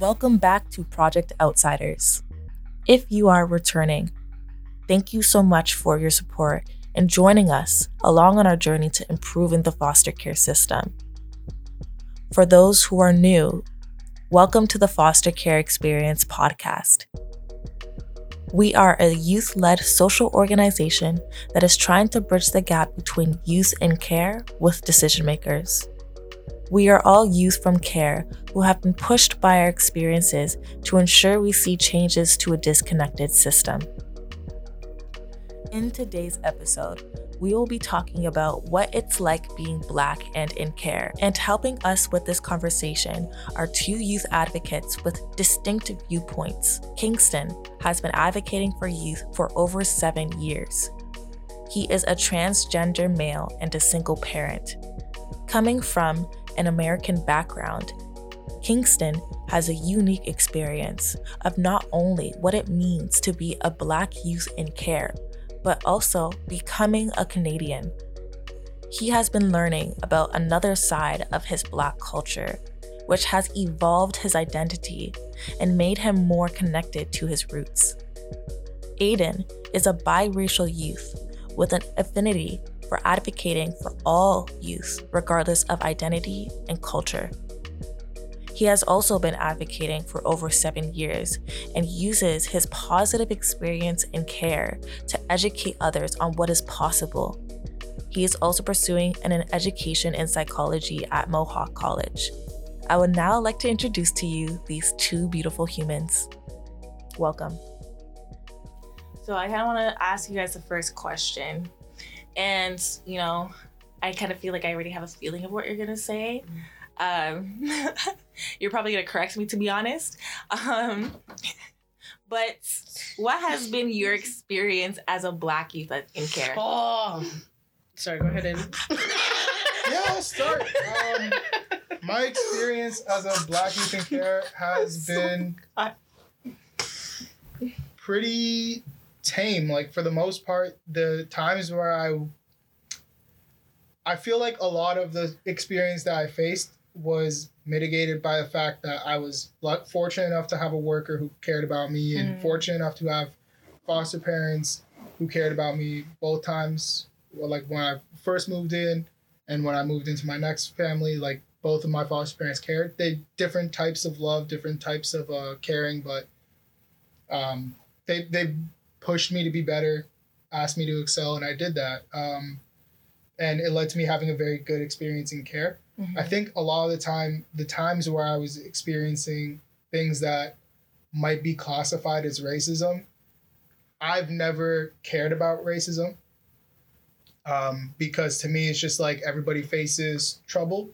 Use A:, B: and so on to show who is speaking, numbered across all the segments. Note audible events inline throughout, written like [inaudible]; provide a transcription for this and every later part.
A: Welcome back to Project Outsiders. If you are returning, thank you so much for your support and joining us along on our journey to improving the foster care system. For those who are new, welcome to the Foster Care Experience podcast. We are a youth led social organization that is trying to bridge the gap between youth and care with decision makers. We are all youth from care who have been pushed by our experiences to ensure we see changes to a disconnected system. In today's episode, we will be talking about what it's like being Black and in care. And helping us with this conversation are two youth advocates with distinct viewpoints. Kingston has been advocating for youth for over seven years. He is a transgender male and a single parent. Coming from an American background, Kingston has a unique experience of not only what it means to be a Black youth in care, but also becoming a Canadian. He has been learning about another side of his Black culture, which has evolved his identity and made him more connected to his roots. Aiden is a biracial youth with an affinity for advocating for all youth, regardless of identity and culture. He has also been advocating for over seven years and uses his positive experience and care to educate others on what is possible. He is also pursuing an education in psychology at Mohawk College. I would now like to introduce to you these two beautiful humans. Welcome.
B: So, I kind of want to ask you guys the first question. And, you know, I kind of feel like I already have a feeling of what you're going to say. Um, [laughs] you're probably gonna correct me to be honest. Um, but what has been your experience as a black youth in care?
C: Oh, sorry. Go ahead and. [laughs]
D: yeah, I'll start. Um, my experience as a black youth in care has [laughs] been pretty tame. Like for the most part, the times where I I feel like a lot of the experience that I faced was mitigated by the fact that I was fortunate enough to have a worker who cared about me and mm. fortunate enough to have foster parents who cared about me both times. Well, like when I first moved in and when I moved into my next family, like both of my foster parents cared. They different types of love, different types of uh, caring, but um, they they pushed me to be better, asked me to excel, and I did that. Um, and it led to me having a very good experience in care. Mm-hmm. I think a lot of the time, the times where I was experiencing things that might be classified as racism, I've never cared about racism. Um, because to me, it's just like everybody faces trouble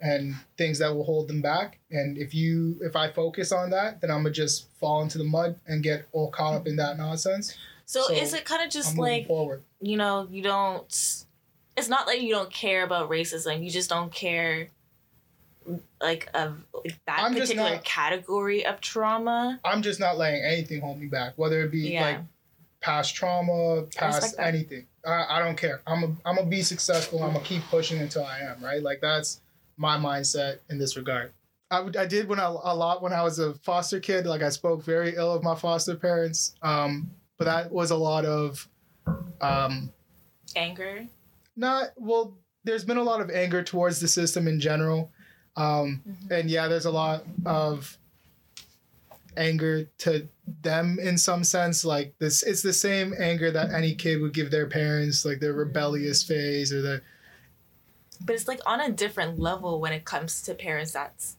D: and things that will hold them back. And if you, if I focus on that, then I'm gonna just fall into the mud and get all caught up in that nonsense.
B: So, so is it kind of just like, forward. you know, you don't it's not like you don't care about racism. You just don't care like of like that I'm particular not, category of trauma.
D: I'm just not letting anything hold me back, whether it be yeah. like past trauma, past anything. I, I don't care. I'm a, I'm gonna be successful. I'm gonna keep pushing until I am right. Like that's my mindset in this regard. I, I did when I a lot when I was a foster kid. Like I spoke very ill of my foster parents. Um, but that was a lot of um,
B: anger
D: not well. There's been a lot of anger towards the system in general, um, mm-hmm. and yeah, there's a lot of anger to them in some sense. Like this, it's the same anger that any kid would give their parents, like their rebellious mm-hmm. phase or the.
B: But it's like on a different level when it comes to parents that's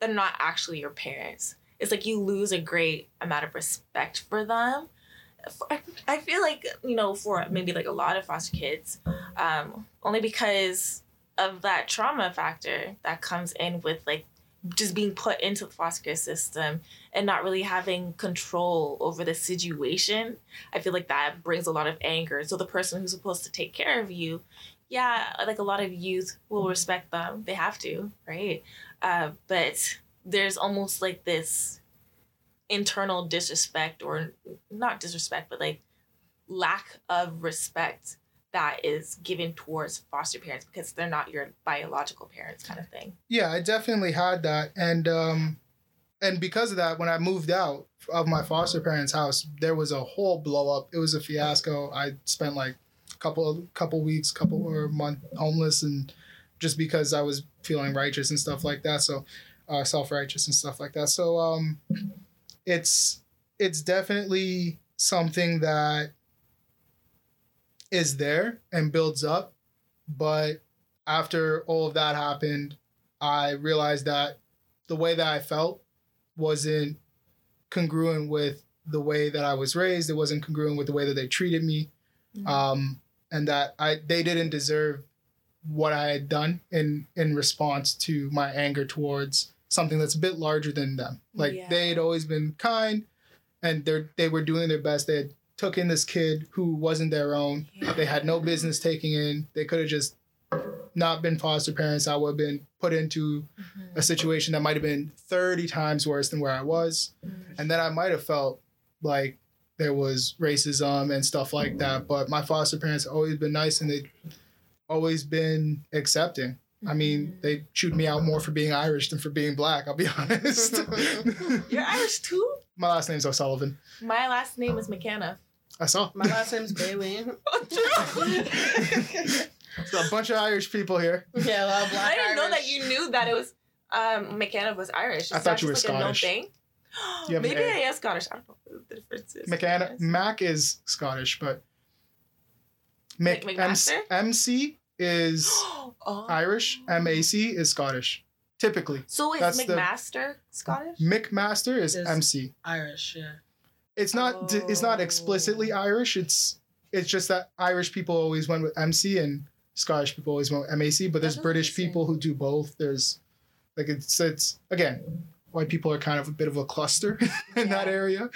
B: they're not actually your parents. It's like you lose a great amount of respect for them I feel like you know for maybe like a lot of foster kids, um, only because of that trauma factor that comes in with like just being put into the foster care system and not really having control over the situation. I feel like that brings a lot of anger. So the person who's supposed to take care of you, yeah, like a lot of youth will respect them. They have to, right? Uh, but there's almost like this internal disrespect or not disrespect but like lack of respect that is given towards foster parents because they're not your biological parents kind of thing
D: yeah i definitely had that and um and because of that, when I moved out of my foster parents' house, there was a whole blow up. It was a fiasco. I spent like couple couple weeks, couple or month homeless, and just because I was feeling righteous and stuff like that. So, uh, self righteous and stuff like that. So, um, it's it's definitely something that is there and builds up, but after all of that happened, I realized that the way that I felt wasn't congruent with the way that I was raised. It wasn't congruent with the way that they treated me,
B: Mhm.
D: um, and that I they didn't deserve what I had done in in response to my anger towards something that's a bit larger than them. Like
B: Yeah.
D: they had always been kind, and they they were doing their best. They had took in this kid who wasn't their own. They had no business taking in. They could have just not been foster parents. I would have been put into
B: Mhm.
D: a situation that might have been 30 times worse than where I was.
B: Mhm.
D: And then I might have felt like there was racism and stuff like that. But my foster parents always been nice and they've always been accepting. I mean, they chewed me out more for being Irish than for being black, I'll be [laughs] honest. [laughs]
B: You're Irish too?
D: my last name's O'Sullivan.
B: My last name is McKenna.
D: I saw.
C: My last name's Bailey. [laughs]
D: So a bunch of Irish people here.
C: yeah, a lot of black.
B: I didn't know that you knew that it was um McKenna was Irish.
D: I thought you were
B: just like a known
D: Scottish.
B: Thing?
D: You have
B: Maybe I am Scottish. I don't know what the difference is.
D: McAnna, Mac is Scottish, but Mick,
B: Like
D: MC, MC is [gasps]
B: oh.
D: Irish. MAC is Scottish. Typically,
B: So is
D: That's the-
B: McMaster Scottish?
D: McMaster is
C: Is-
D: MC.
C: Irish. Yeah.
D: It's not. d It's not
B: Oh.
D: explicitly Irish. It's it's just that Irish people always went with MC and Scottish people always went with MAC. But there's British people who do both. There's like it's it's again, white people are kind of a bit of a cluster [laughs] in that area.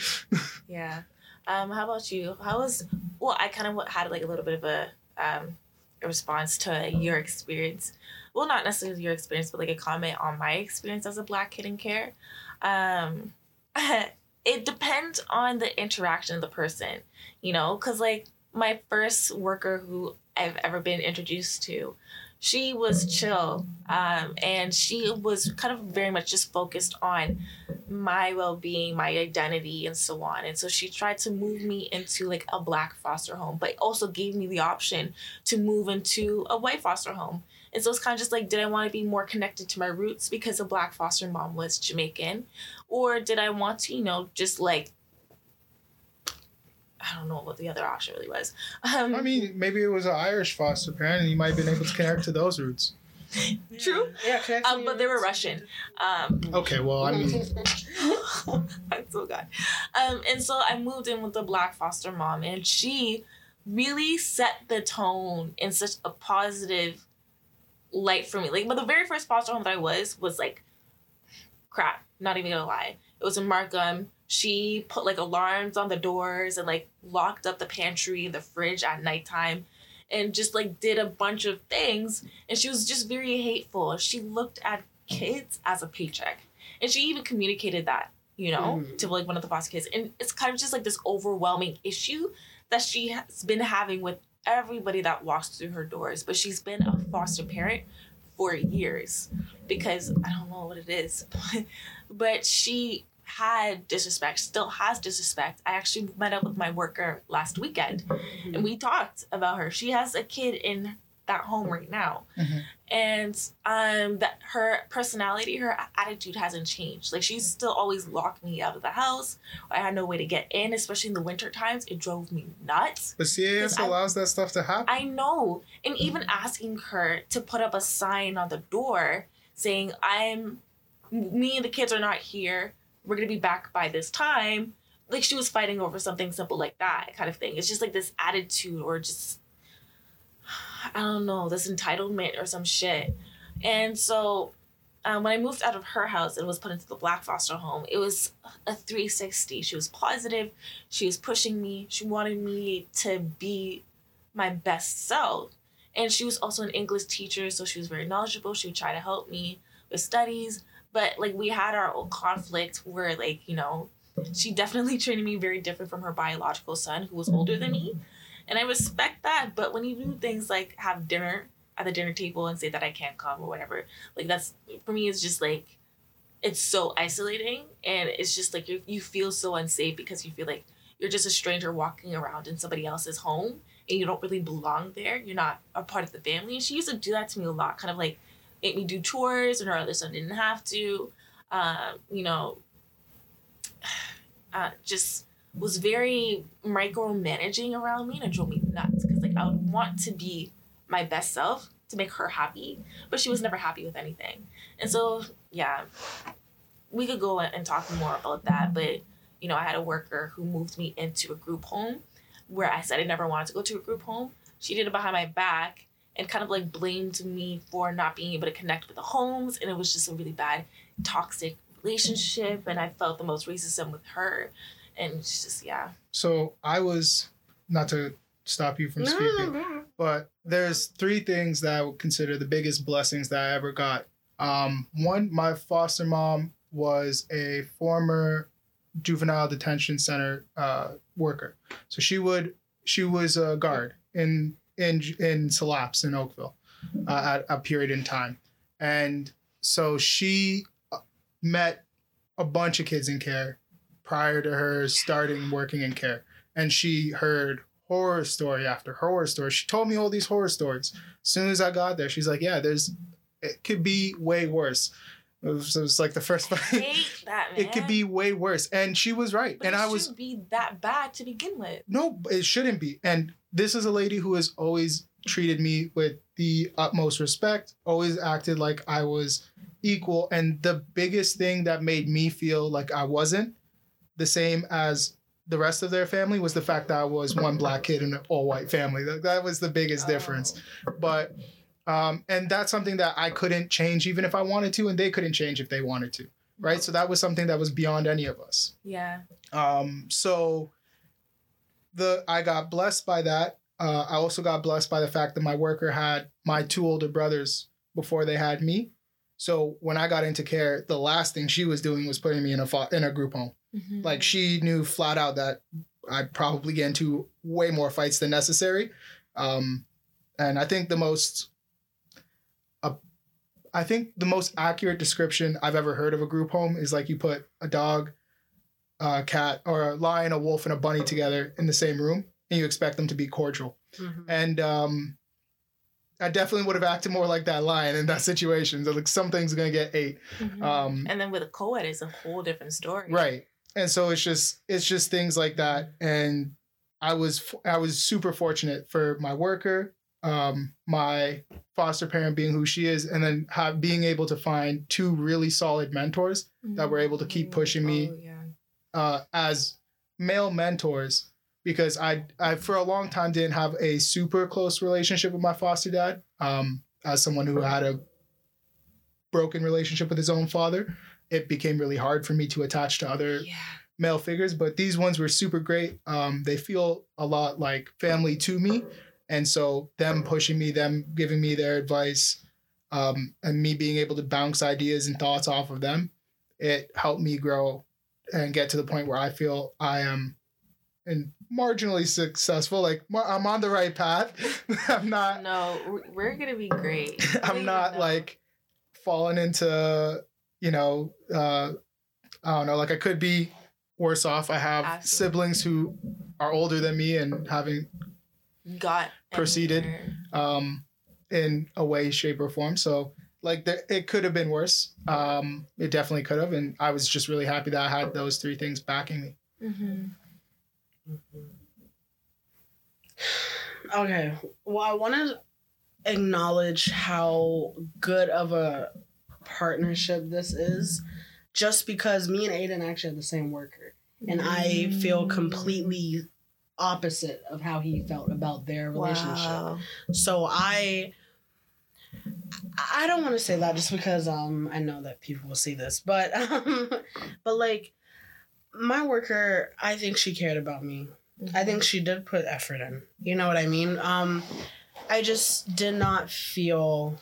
B: Yeah. Um, how about you? How was well, I kind of had like a little bit of a um a response to your experience. Well, not necessarily your experience, but like a comment on my experience as a black kid in care. Um [laughs] it depends on the interaction of the person, you know, because like my first worker who I've ever been introduced to, she was chill. Um, and she was kind of very much just focused on my well-being my identity and so on and so she tried to move me into like a black foster home but also gave me the option to move into a white foster home and so it's kind of just like did i want to be more connected to my roots because a black foster mom was jamaican or did i want to you know just like i don't know what the other option really was um
D: I mean, maybe it was an Irish foster parent, and you might have been able to connect to those roots. [laughs]
B: True.
C: Yeah. connect to
B: um, but they were russian um
D: Okay, well, I mean, [laughs]
B: I'm so glad. Um, and so I moved in with the black foster mom, and she really set the tone in such a positive light for me. Like, but the very first foster home that I was was like crap. Not even gonna lie, it was in Markham. She put like alarms on the doors and like locked up the pantry and the fridge at nighttime. And just like did a bunch of things, and she was just very hateful. She looked at kids as a paycheck and she even communicated that you know
C: Mhm.
B: to like one of the foster kids and it's kind of just like this overwhelming issue that she has been having with everybody that walks through her doors but she's been a foster parent for years because i don't know what it is [laughs] but she had disrespect still has disrespect. I actually met up with my worker last weekend and we talked about her. She has a kid in that home right now.
D: Mhm.
B: and um that her personality her attitude hasn't changed. Like she's still always locked me out of the house. I had no way to get in especially in the winter times. It drove me nuts.
D: But CAS
B: I-
D: allows that stuff to happen.
B: i know. And even asking her to put up a sign on the door saying i'm me and the kids are not here we're gonna be back by this time. Like she was fighting over something simple like that kind of thing. It's just like this attitude or just i don't know this entitlement or some shit. And so um, when i moved out of her house and was put into the black foster home it was a 360 she was positive. She was pushing me. She wanted me to be my best self. And she was also an english teacher so she was very knowledgeable. She would try to help me with studies but like we had our own conflict where like you know she definitely treated me very different from her biological son who was older than me mm-hmm. and i respect that but when you do things like have dinner at the dinner table and say that i can't come or whatever like that's for me it's just like it's so isolating and it's just like you, you feel so unsafe because you feel like you're just a stranger walking around in somebody else's home and you don't really belong there. You're not a part of the family. And she used to do that to me a lot, kind of like make me do chores and her other son didn't have to. Um, you know, [sighs] uh, just was very micromanaging around me and it drove me nuts because like I would want to be my best self to make her happy, but she was never happy with anything. And so yeah, we could go and talk more about that, but you know, I had a worker who moved me into a group home where I said I never wanted to go to a group home. She did it behind my back and kind of like blamed me for not being able to connect with the homes. And it was just a really bad, toxic relationship. And I felt the most racism with her. And it's just, yeah.
D: So I was not to stop you from speaking, but there's three things that I would consider the biggest blessings that I ever got. Um, one, my foster mom was a former juvenile detention center uh, worker, so she would she was a guard in in in Syl Apps in Oakville uh, at a period in time, and so she uh, met a bunch of kids in care prior to her starting working in care, and she heard horror story after horror story. She told me all these horror stories. As soon as I got there, she's like, "Yeah, there's it could be way worse." It was, it was like the first
B: I hate that, man. [laughs]
D: it could be way worse, and she was right.
B: But
D: and
B: it
D: I was
B: be that bad to begin with.
D: no, it shouldn't be. And this is a lady who has always treated me with the utmost respect, always acted like I was equal. And the biggest thing that made me feel like I wasn't the same as the rest of their family was the fact that I was one black kid in an all white family. That, that was the biggest difference. Oh. But um, and that's something that I couldn't change even if I wanted to, and they couldn't change if they wanted to. Right. So that was something that was beyond any of us.
B: Yeah.
D: Um, so the I got blessed by that. Uh, I also got blessed by the fact that my worker had my two older brothers before they had me. So when I got into care, the last thing she was doing was putting me in a fo- in a group home.
B: Mhm.
D: Like she knew flat out that I'd probably get into way more fights than necessary. Um, and I think the most, I think the most accurate description I've ever heard of a group home is like you put a dog, a cat, or a lion, a wolf, and a bunny together in the same room, and you expect them to be cordial.
C: Mhm.
D: And um, I definitely would have acted more like that lion in that situation. So like something's gonna get ate.
B: Mhm.
D: Um,
B: and then with a co-ed, it's a whole different story.
D: right and so it's just it's just things like that and i was i was super fortunate for my worker um my foster parent being who she is and then have being able to find two really solid mentors that were able to keep pushing me.
B: Oh, yeah.
D: uh as male mentors because i i for a long time didn't have a super close relationship with my foster dad um as someone who had a broken relationship with his own father it became really hard for me to attach to other
B: Yeah.
D: male figures, but these ones were super great. Um, they feel a lot like family to me. And so them pushing me, them giving me their advice, um, and me being able to bounce ideas and thoughts off of them, it helped me grow and get to the point where I feel I am and marginally successful. Like I'm on the right path. [laughs] I'm not
B: No, we're- we're gonna be great. [laughs]
D: I'm not
B: no.
D: like falling into, you know, uh, I don't know, like I could be worse off. I have
B: Absolutely.
D: siblings who are older than me and having
B: got
D: proceeded. um in a way, shape, or form. So like there, it could have been worse. Um, it definitely could have, and I was just really happy that I had those three things backing me.
B: Mhm.
C: Okay. Well, I want to acknowledge how good of a partnership this is, just because me and Aiden actually have the same worker, and I feel completely opposite of how he felt about their relationship.
B: Wow.
C: So I I don't want to say that just because um I know that people will see this, but um [laughs] but like my worker, I think she cared about me. I think she did put effort in. You know what I mean? Um I just did not feel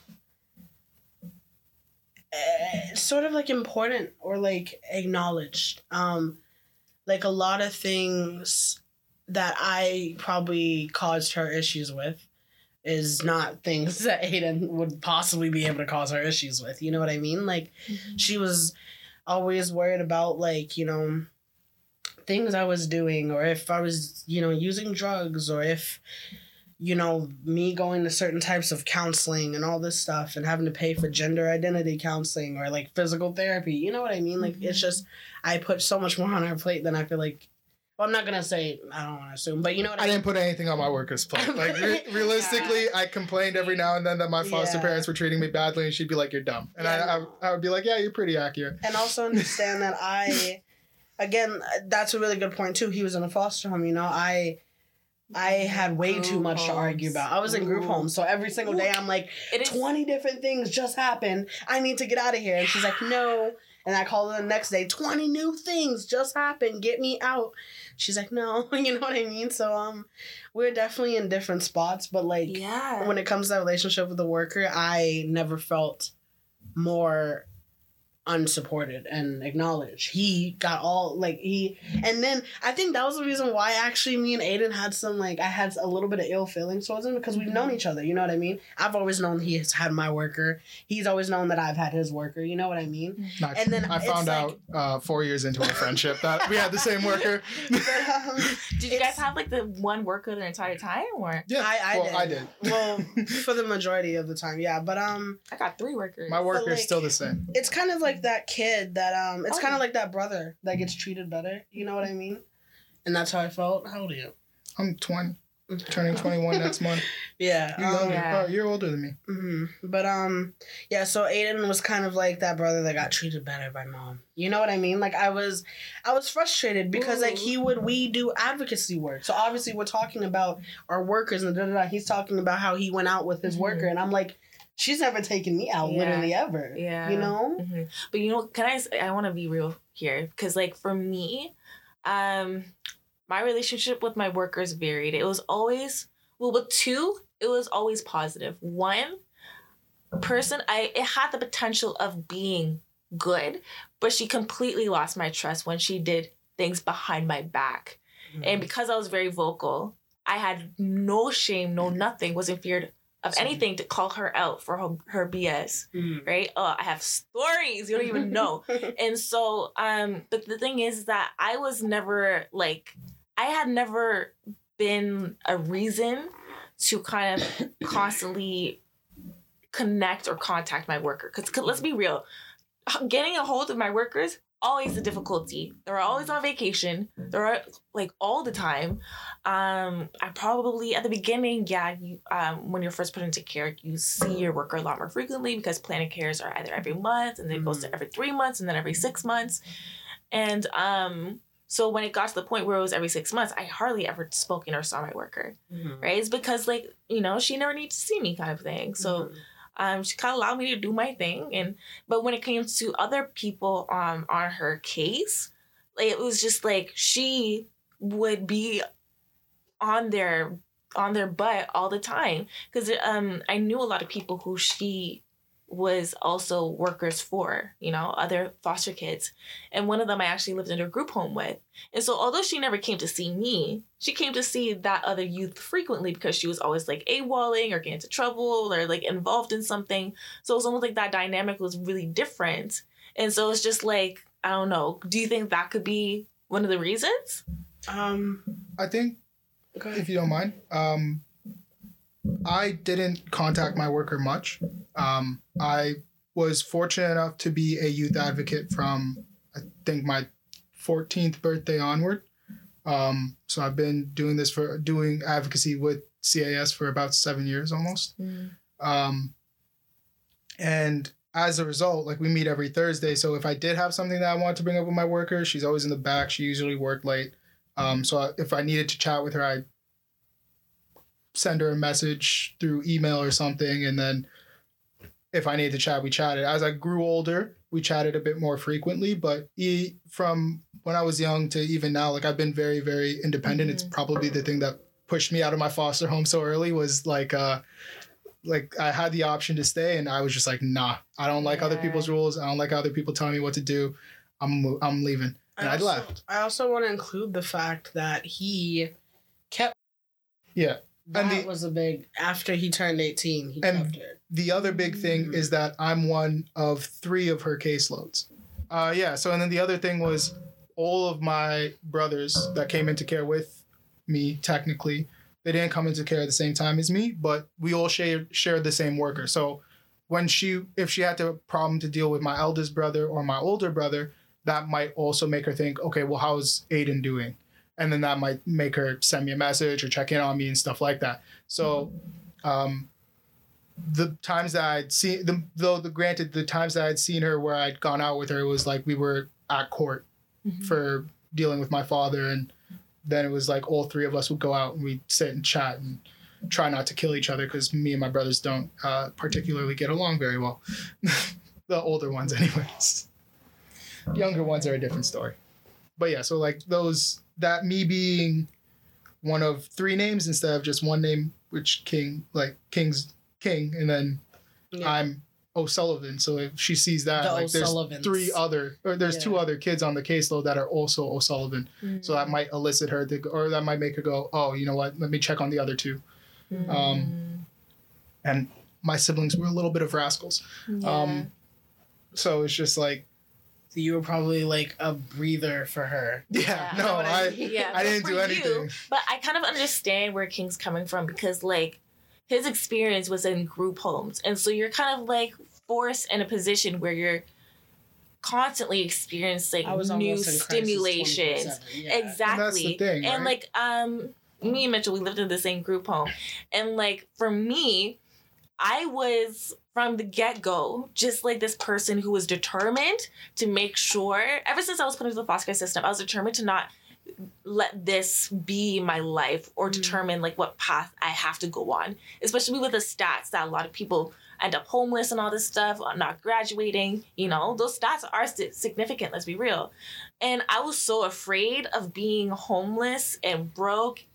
C: uh, sort of like important or like acknowledged. Um like a lot of things that I probably caused her issues with is not things [laughs] that Aiden would possibly be able to cause her issues with. You know what I mean? Like
B: Mhm.
C: she was always worried about like, you know, things I was doing or if I was, you know, using drugs or if you know, me going to certain types of counseling and all this stuff and having to pay for gender identity counseling or like physical therapy. You know what I mean? Like it's
B: Mhm.
C: just I put so much more on her plate than I feel like well, I'm not gonna say I don't want to assume, but you know what I,
D: I
C: mean.
D: didn't put anything on my worker's [laughs] plate. Like re- realistically, I complained every now and then that my foster
C: Yeah.
D: parents were treating me badly, and she'd be like, "You're dumb," and
C: Yeah,
D: I. I I would be like, "Yeah, you're pretty accurate."
C: and also understand that I, [laughs] again, that's a really good point too. He was in a foster home. You know, I, I had way too
B: Group
C: much to argue about. I was in group
B: Ooh.
C: homes, so every single day I'm like,
B: It is.
C: twenty different things just happened. I need to get out of here. And she's like, no. And I called her the next day, 20 new things just happened. Get me out. She's like, no. [laughs] You know what I mean? So um we're definitely in different spots, but like
B: Yeah.
C: when it comes to that relationship with the worker, I never felt more unsupported and acknowledged. He got all like he and then I think that was the reason why actually me and Aiden had some like I had a little bit of ill feelings towards him because we've known each other, you know what I mean? I've always known he has had my worker. He's always known that I've had his worker, you know what I mean?
D: Not
C: And then
D: I found
C: like-
D: out uh, four years into our friendship that we had the same [laughs] worker.
C: But um [laughs]
B: Did you guys have like the one worker the entire time, or
D: yeah,
C: I, I
D: well,
C: did.
D: I did.
C: Well, [laughs] for the majority of the time, yeah. But um
B: I got three workers?
D: My worker
C: like-
D: is still the same.
C: it's kind of like that kid that um it's
B: Oh.
C: kind of like that brother that gets treated better you know what i mean and that's how i felt how old are you
D: I'm 20, turning 21 next month. [laughs]
C: yeah
D: You're,
C: um,
D: younger.
B: Yeah.
D: Oh, you're older than me.
C: Mm-hmm. but um yeah so aiden was kind of like that brother that got treated better by mom you know what i mean like i was i was frustrated because like he would we do advocacy work so obviously we're talking about our workers and da, da, da. he's talking about how he went out with his
B: Mhm.
C: worker and i'm like she's never taken me out
B: Yeah.
C: literally ever
B: Yeah.
C: you know
B: hmm But you know, can I I want to be real here because, like, for me, um, my relationship with my workers varied. It was always well with two. It was always positive. One person, I it had the potential of being good, but she completely lost my trust when she did things behind my back. And because I was very vocal, I had no shame, no nothing, wasn't feared of anything to call her out for her, her BS
C: Mhm.
B: right? Oh, I have stories you don't even know. [laughs] and so, um, but the thing is that I was never like, I had never been a reason to kind of [coughs] constantly connect or contact my worker. Because let's be real, getting a hold of my workers always a difficulty. They're always on vacation. They're like all the time. Um, I probably at the beginning, yeah, you um when you're first put into care, you see your worker a lot more frequently because planning cares are either every month and then it goes to every three months and then every six months. And um so when it got to the point where it was every six months, I hardly ever spoken or saw my worker.
C: Mhm.
B: Right? It's because like, you know, she never needs to see me kind of thing. So
C: Mhm.
B: Um, she kind of allowed me to do my thing and but when it came to other people um on her case it was just like she would be on their on their butt all the time. Because um i knew a lot of people who she was also workers for you know other foster kids and one of them i actually lived in a group home with and so although she never came to see me she came to see that other youth frequently because she was always like AWOLing or getting into trouble or like involved in something. So it was almost like that dynamic was really different. And so it's just like, I don't know. Do you think that could be one of the reasons?
C: um
D: I think, if you don't mind, um, I didn't contact my worker much. Um, I was fortunate enough to be a youth advocate from, I think, my 14th birthday onward. Um, so I've been doing this for doing advocacy with CAS for about seven years almost. Um, and as a result, like we meet every Thursday. So if I did have something that I want to bring up with my worker, she's always in the back. She usually worked late. Um, so I- if I needed to chat with her, I send her a message through email or something, and then if I needed to chat, we chatted. As I grew older, we chatted a bit more frequently. But e- from when I was young to even now, like I've been very, very independent. It's probably the thing that pushed me out of my foster home so early was like uh like I had the option to stay and I was just like nah I don't like other people's rules I don't like other people telling me what to do I'm I'm leaving and I,
C: also,
D: left
C: I also want to include the fact that he kept.
D: yeah
C: That
D: And the-
C: was a big. After he turned eighteen, he
D: And- the other big thing
C: Mm.
D: is that I'm one of three of her caseloads Uh, yeah. So and then the other thing was all of my brothers that came into care with me technically they didn't come into care at the same time as me, but we all shared shared the same worker. So when she if she had a problem to deal with my eldest brother or my older brother, that might also make her think, okay, well, how's Aiden doing? And then that might make her send me a message or check in on me and stuff like that. So um, the times that I'd seen the though the granted the times that I'd seen her where I'd gone out with her it was like we were at court
B: Mm-hmm.
D: for dealing with my father and then it was like all three of us would go out and we'd sit and chat and try not to kill each other because me and my brothers don't uh, particularly get along very well [laughs] the older ones anyways younger ones are a different story but yeah so like those that me being one of three names instead of just one name which king like king's king and then
C: Yeah.
D: i'm o'sullivan. So if she sees that
C: The
D: like there's three other or there's two other kids on the caseload that are also o'sullivan. So that might elicit her to or that might make her go oh you know what? Let me check on the other two.
B: Mm-hmm.
D: um, and my siblings were a little bit of rascals. Um so it's just like
C: you were probably like a breather for her.
D: yeah,
B: Yeah.
D: no
C: Know what I [laughs]
D: i
C: mean?
B: yeah,
D: I didn't
B: for
D: do
B: you-
D: anything.
B: but I kind of understand where King's coming from because like his experience was in group homes, and so you're kind of like forced in a position where you're constantly experiencing
C: I was
B: new
C: in crisis
B: stimulations.
C: 24/7, Yeah.
B: Exactly.
D: thing,
B: And
D: right?
B: like um me and Mitchell, we lived in the same group home. And like for me, I was from the get-go just like this person who was determined to make sure ever since I was put into the foster care system, I was determined to not let this be my life or
C: Mhm.
B: determine like what path I have to go on. Especially with the stats that a lot of people end up homeless and all this stuff, not graduating. You know, those stats are significant. Let's be real. And I was so afraid of being homeless and broke,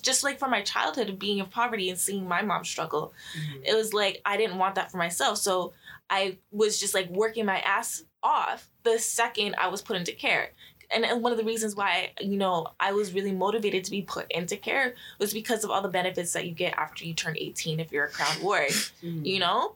B: just like from my childhood of being in poverty and seeing my mom struggle.
C: Mhm.
B: It was like I didn't want that for myself. So I was just like working my ass off the second I was put into care. And, and one of the reasons why you know I was really motivated to be put into care was because of all the benefits that you get after you turn 18 if you're a crown ward
C: Mhm.
B: you know?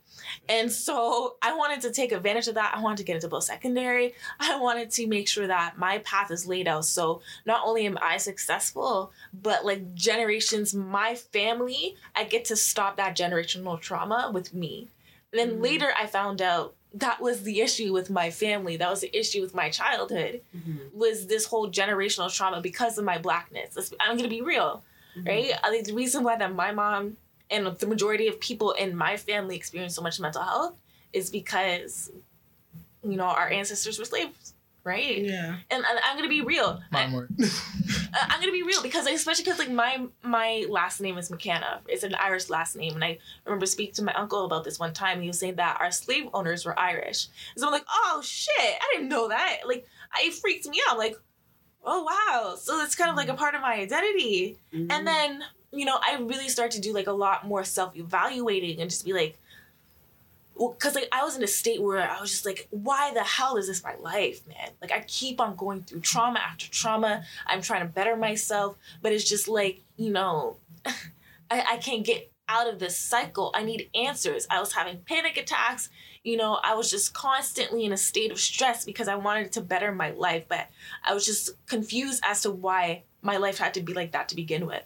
B: And so I wanted to take advantage of that. I wanted to get into post secondary. [laughs] I wanted to make sure that my path is laid out. So not only am I successful, but like generations, my family, I get to stop that generational trauma with me. And then
C: Mhm.
B: later I found out that was the issue with my family. That was the issue with my childhood
C: Mhm.
B: was this whole generational trauma because of my blackness. I'm gonna be real
C: Mhm.
B: right? I think the reason why that my mom and the majority of people in my family experience so much mental health is because, you know, our ancestors were slaves, right?
C: Yeah.
B: And, and I'm gonna be real. I,
D: mine were [laughs]
B: I'm gonna be real because especially because like my my last name is McKenna. It's an Irish last name, and I remember speaking to my uncle about this one time. And he was saying that our slave owners were Irish. So I'm like, oh shit, I didn't know that. Like, it freaked me out. like, oh wow. So it's kind of like a part of my identity.
C: Mhm.
B: And then, you know, I really start to do like a lot more self evaluating and just be like, well, because like I was in a state where I was just like, why the hell is this my life, man? Like I keep on going through trauma after trauma. I'm trying to better myself, but it's just like, you know, [laughs] I, I can't get out of this cycle. I need answers. I was having panic attacks. You know, I was just constantly in a state of stress because I wanted to better my life, but I was just confused as to why my life had to be like that to begin with.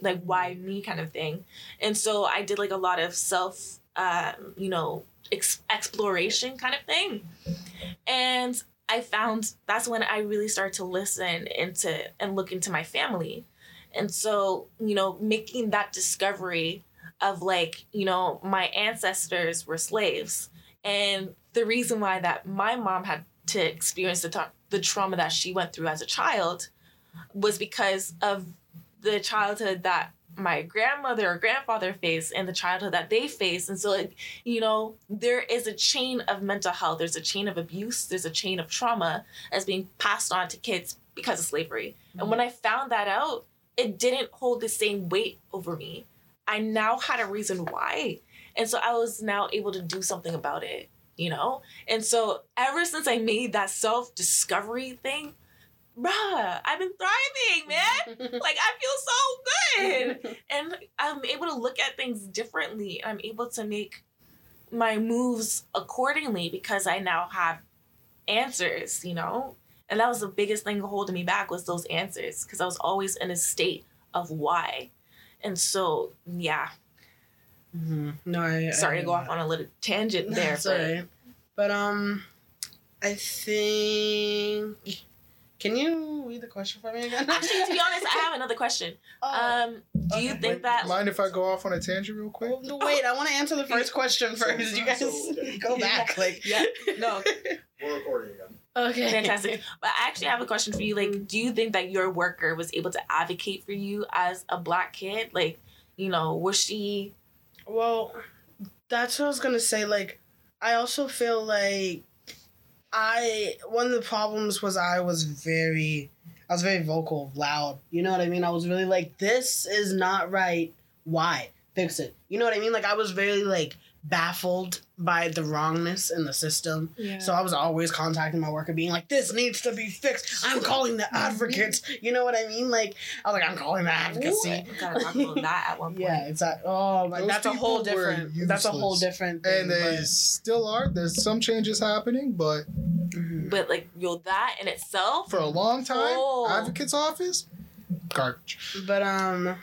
B: Like, why me kind of thing. And so I did like a lot of self, um, you know, ex- exploration kind of thing. And I found that's when I really started to listen into and look into my family. And so, you know, making that discovery of like, you know, my ancestors were slaves. And the reason why that my mom had to experience the, the trauma that she went through as a child was because of the childhood that my grandmother or grandfather faced and the childhood that they faced. And so, like, you know, there is a chain of mental health, there's a chain of abuse, there's a chain of trauma that's being passed on to kids because of slavery. And when mm-hmm. I found that out, it didn't hold the same weight over me. I now had a reason why. And so I was now able to do something about it, you know? And so ever since I made that self discovery thing, bruh, I've been thriving, man. [laughs] like I feel so good. And I'm able to look at things differently. I'm able to make my moves accordingly because I now have answers, you know? And that was the biggest thing holding me back was those answers because I was always in a state of why. And so, yeah,
C: Mm-hmm. No, I
B: sorry
C: I
B: to go off on a little tangent there.
C: That's
B: but.
C: But um, I think. Can you read the question for me again?
B: Actually, to be [laughs] honest, I have another question.
C: Oh,
B: Um, do you
C: okay.
B: think that
D: Mind if I go off on a tangent real quick?
C: no, wait, I want to answer the first question [laughs] first. You guys
D: So-
C: go back. [laughs] Like,
B: Yeah. No.
E: We're recording again.
C: Okay.
B: Fantastic. But I actually have a question for you. Like, do you think that your worker was able to advocate for you as a black kid? Like, you know, was she
C: Well, that's what I was gonna say. Like, I also feel like I one of the problems was I was very, I was very vocal, loud. You know what I mean? I was really like, this is not right. Why fix it? You know what I mean? Like I was very like baffled by the wrongness in the system.
B: Yeah.
C: So I was always contacting my worker, being like, "This needs to be fixed." I'm [laughs] calling the advocates. You know what I mean? Like I was like, "I'm calling the advocacy."
B: We gotta talk that at one point. [laughs]
C: Yeah, it's like oh my,
D: Those
C: that's a whole
D: people were
C: different. That's a whole different. Thing,
D: And they
C: but-
D: still are. There's some changes happening, but
C: Mhm.
B: But like, yo, that in itself.
D: for a long time,
B: Oh.
D: advocate's office, garbage.
C: But um,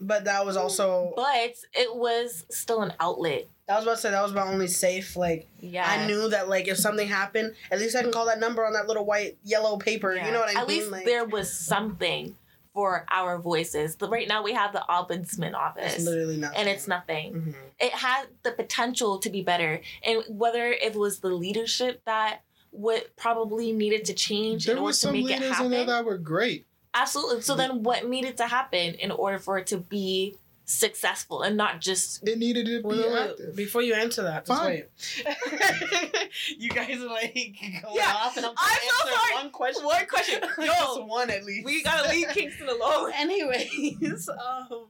C: but that was also
B: But it was still an outlet.
C: I was about to say that was my only safe. Like
B: Yeah.
C: I knew that like if something happened, at least I can call that number on that little white yellow paper.
B: Yeah.
C: You know what I
B: At
C: mean?
B: least
C: like,
B: there was something for our voices. The, right now we have the ombudsman office.
C: it's literally nothing.
B: and it's nothing.
C: Mhm.
B: It had the potential to be better. And whether it was the leadership that would probably needed to change in
D: There
B: order
D: was
B: to
D: some
B: make it
D: leaders in there that were great.
B: Absolutely. So then what needed to happen in order for it to be successful and not just
D: It needed to be
C: Wait, wait, wait.
D: active.
C: Before you answer that, just
D: Fine.
C: wait. [laughs] you guys are like going
B: Yeah,
C: off, and I'm,
B: I'm so sorry.
C: One question.
B: One question. [laughs]
C: Just one at least.
B: we gotta leave Kingston alone. [laughs]
C: Anyways, um,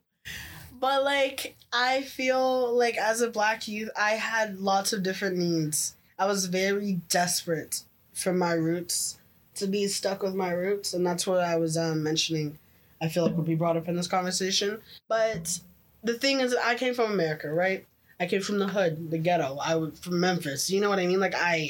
C: but like I feel like as a black youth, I had lots of different needs. I was very desperate for my roots to be stuck with my roots, and that's what I was um, mentioning. I feel like would be brought up in this conversation. But the thing is, I came from America, right? I came from the hood, the ghetto. I was from Memphis. You know what I mean? Like I.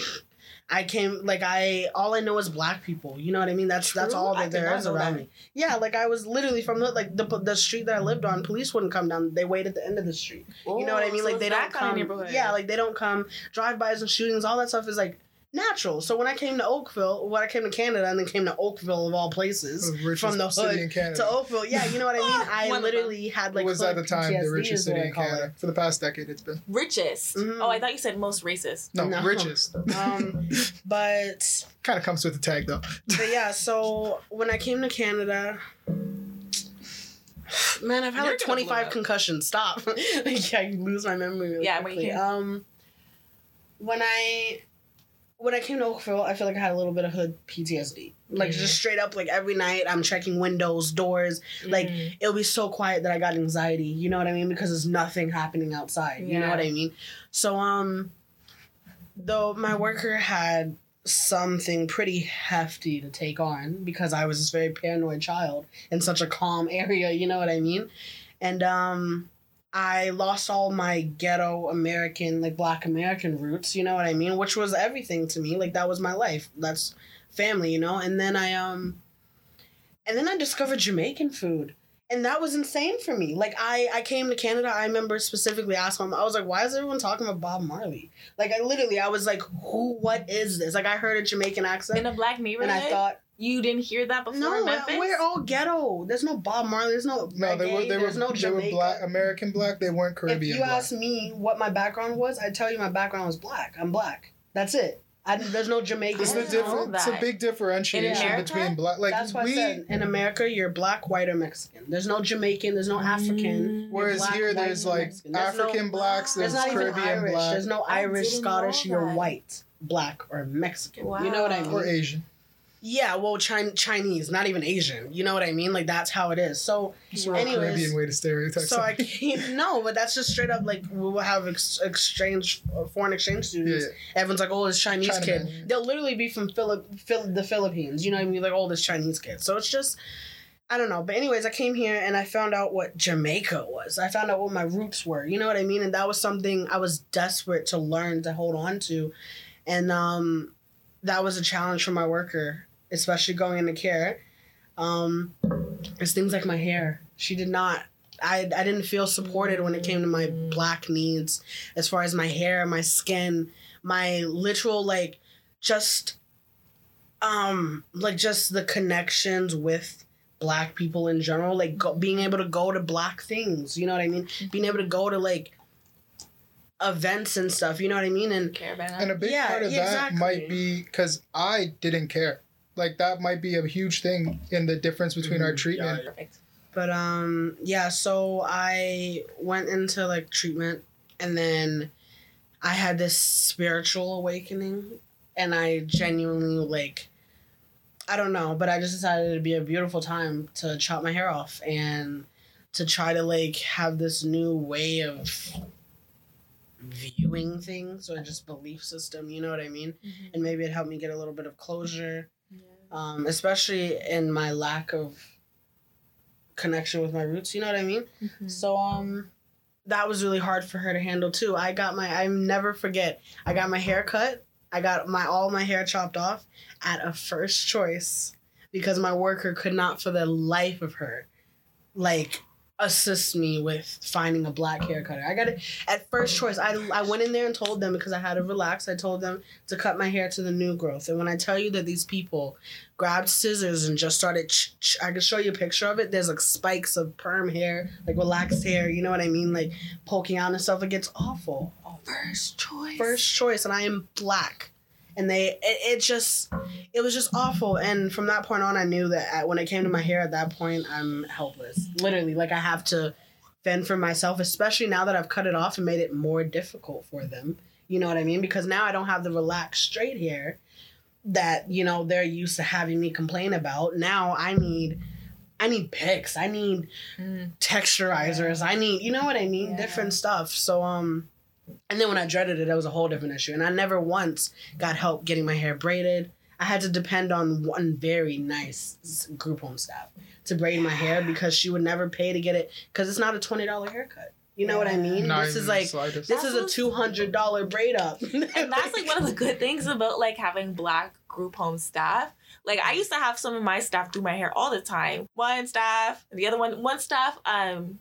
C: I came like I all I know is black people. You know what I mean? That's that's all that there is around
B: that.
C: me. Yeah, like I was literally from the like the the street that I lived on. Police wouldn't come down. They wait at the end of the street. You know what I mean?
B: so
C: like they don't
B: kind of
C: come. Yeah, like they don't come. Drive-bys and shootings, all that stuff is like natural. So when I came to Oakville, when I came to Canada, and then came to Oakville of all places,
D: The
C: from the
D: city
C: hood
D: in Canada.
C: to Oakville, yeah, you know what I mean. [laughs] I
B: One
C: literally had like
D: was at the time
C: PTSD
D: the richest city in
C: call
D: Canada. For the past decade, it's been.
B: richest.
C: Mhm.
B: Oh, I thought you said most racist.
D: No,
C: No.
D: richest. [laughs]
C: Um, but
D: kind of comes with the tag, though.
C: but yeah, so when I came to Canada, man, I've had
B: You're
C: like 25 concussions. Stop. [laughs] yeah, you lose my memory really
B: Yeah, when you
C: quickly.
B: came-
C: Um, when I when I came to Oakville, I feel like I had a little bit of hood PTSD. Like
B: Mhm.
C: just straight up, like every night I'm checking windows, doors. Like
B: Mm.
C: it'll be so quiet that I got anxiety. You know what I mean? Because there's nothing happening outside. You know what I mean? So um, though my worker had something pretty hefty to take on because I was this very paranoid child in such a calm [laughs] area. You know what I mean? And um. I lost all my ghetto American, like black American roots, you know what I mean? Which was everything to me. Like that was my life. That's family, you know? And then I um and then I discovered Jamaican food. And that was insane for me. Like I, I came to Canada. I remember specifically asking, I was like, "Why is everyone talking about Bob Marley?" Like I literally, I was like, "Who? What is this?" Like I heard a Jamaican accent,
B: In a black neighborhood,
C: and I thought,
B: you didn't hear that before
C: "No,
B: in Memphis.
C: we're all ghetto. There's no Bob Marley. There's no
D: No, they were
C: reggae,
D: they were
C: no
D: they were black American black. They weren't Caribbean.
C: If you
D: black.
C: ask me what my background was, I'd tell you my background was black. I'm black. That's it. I, there's no Jamaican.
D: It's the different. It's a big differentiation
B: America?
D: between black. Like
C: That's why
D: we.
C: I said in America you're black, white, or Mexican. There's no Jamaican. There's no African.
B: Mm.
D: Whereas
C: black,
D: here, there's
C: or
D: like
C: Mexican. There's no-
D: African blacks,
C: There's
D: there's
C: not even
D: Caribbean
C: Irish.
D: black,
C: There's no Irish, Scottish. You're white, black, or Mexican. You know what I
B: Wow.
C: mean?
D: or Asian.
C: Yeah, well, Chin- Chinese, not even Asian. You know what I mean? Like that's how it is. So,
D: It's.
C: Anyways,
D: Caribbean way to stereotype.
C: so I
D: something.
C: can't. [laughs] No, but that's just straight up like we will have ex- exchange, uh, foreign exchange students.
D: yeah.
C: Everyone's like, oh, this Chinese
D: Chinaman,
C: kid.
D: yeah.
C: They'll literally be from Philip, Phil- the Philippines. You know what I mean? Like, oh, this Chinese kid. So it's just, I don't know. But anyways, I came here and I found out what Jamaica was. I found out what my roots were. You know what I mean? And that was something I was desperate to learn to hold on to. And um, that was a challenge for my worker, especially going into care. Um, it's things like my hair. She did not. I, I didn't feel supported when it came to my black needs as far as my hair, my skin, my literal like just um like just the connections with black people in general like go, being able to go to black things you know what i mean being able to go to like events and stuff you know what i mean and
B: Caravan.
D: And a big
C: Yeah,
D: part of
C: yeah,
D: that
C: exactly.
D: might be because I didn't care. Like that might be a huge thing in the difference between our
C: Mhm.
D: treatment.
B: Perfect.
C: But um yeah, so I went into like treatment and then I had this spiritual awakening and I genuinely like I don't know, but I just decided it'd be a beautiful time to chop my hair off and to try to like have this new way of viewing things or just belief system, you know what I mean? And maybe it helped me get a little bit of closure um, especially in my lack of connection with my roots. You know what I mean?
B: Mhm.
C: So um, that was really hard for her to handle too. I got my I never forget. I got my hair cut. I got my all my hair chopped off at a first choice because my worker could not for the life of her like assist me with finding a black hair cutter. I got it at first choice. I, I went in there and told them because I had to relax. I told them to cut my hair to the new growth. And when I tell you that these people grabbed scissors and just started, ch- ch- I can show you a picture of it. There's like spikes of perm hair, like relaxed hair. You know what I mean? Like poking out and stuff. It gets awful.
B: First choice.
C: First choice, and I am black. And they, it, it just, it was just awful. And from that point on, I knew that at, when it came to my hair, at that point, I'm helpless. Literally, like I have to fend for myself, especially now that I've cut it off and made it more difficult for them. You know what I mean? Because now I don't have the relaxed straight hair that you know they're used to having me complain about. Now I need, I need picks. I need
B: Mm.
C: texturizers. I need, you know what I mean?
B: Yeah.
C: Different stuff. So um, and then when I dreaded it, it was a whole different issue. And I never once got help getting my hair braided. I had to depend on one very nice group home staff to braid my hair because she would never pay to get it because it's not a twenty dollar haircut. You know what I mean?
D: Not
C: this is like
D: slightest.
C: this is a two hundred dollar braid up.
B: and that's like one of the good things about like having black group home staff. Like I used to have some of my staff do my hair all the time. One staff, the other one, one staff, um,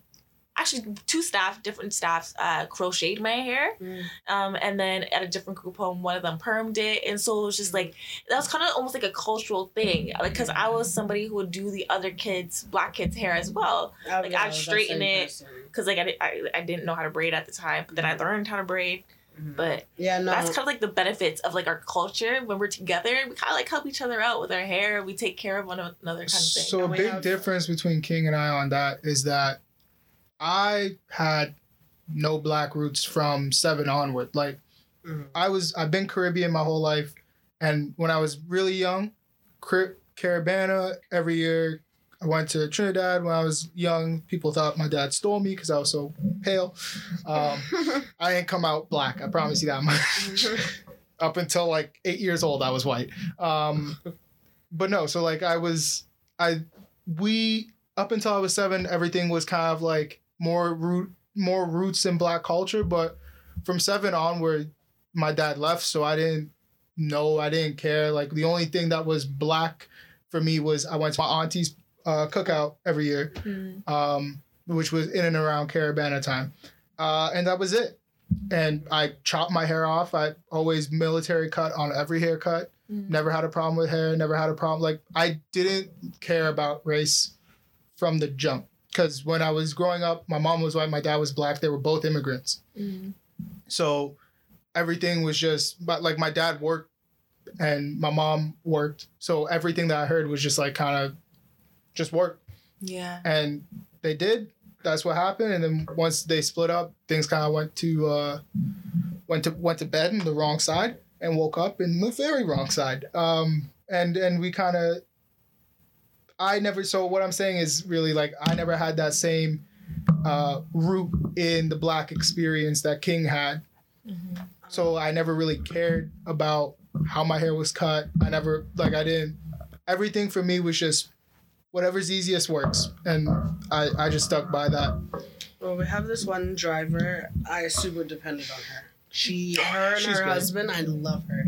B: actually two staff, different staffs, uh, crocheted my hair.
C: Mm.
B: Um, and then at a different group home, one of them permed it, and so it was just like that was kind of almost like a cultural thing, like because I was somebody who would do the other kids, black kids' hair as well.
C: Like
B: I'd straighten it. Because like I, I, I didn't know how to braid at the time, but then I learned how to braid. But
C: Yeah, no.
B: that's kind of like the benefits of like our culture when we're together. We kind of like help each other out with our hair. We take care of one another kind of thing.
D: So a big
C: have-
D: difference between King and I on that is that I had no black roots from seven onward. Like
C: Mhm.
D: I was, I've been Caribbean my whole life, and when I was really young, Car- Caribana every year. I went to Trinidad when I was young. People thought my dad stole me because I was so pale. Um, [laughs] I didn't come out black. I promise you that much. [laughs] Up until like eight years old, I was white. Um, but no, so like I was, I we up until I was seven, everything was kind of like more root, more roots in black culture. But from seven onward, my dad left, so I didn't know, I didn't care. Like the only thing that was black for me was I went to my auntie's uh, cookout every year
B: Mm.
D: um, which was in and around Caribana time. Uh, and that was it. And I chopped my hair off. I always military cut on every haircut.
B: Mm.
D: Never had a problem with hair. Never had a problem. Like I didn't care about race from the jump. Because when I was growing up, my mom was white, my dad was black. They were both immigrants.
B: Mm.
D: So everything was just, but like my dad worked and my mom worked. So everything that I heard was just like kind of just work
B: Yeah.
D: and they did. That's what happened. And then once they split up, things kind of went to uh, went to went to bed in the wrong side and woke up in the very wrong side. Um, and and we kind of, I never. So what I'm saying is really like I never had that same uh, root in the black experience that King had.
B: Mhm.
D: So I never really cared about how my hair was cut. I never like I didn't. Everything for me was just whatever's easiest works, and I I just stuck by that.
C: Well, we have this one driver. I super depended on her. She, her and
D: She's
C: her
D: great.
C: husband, I love her.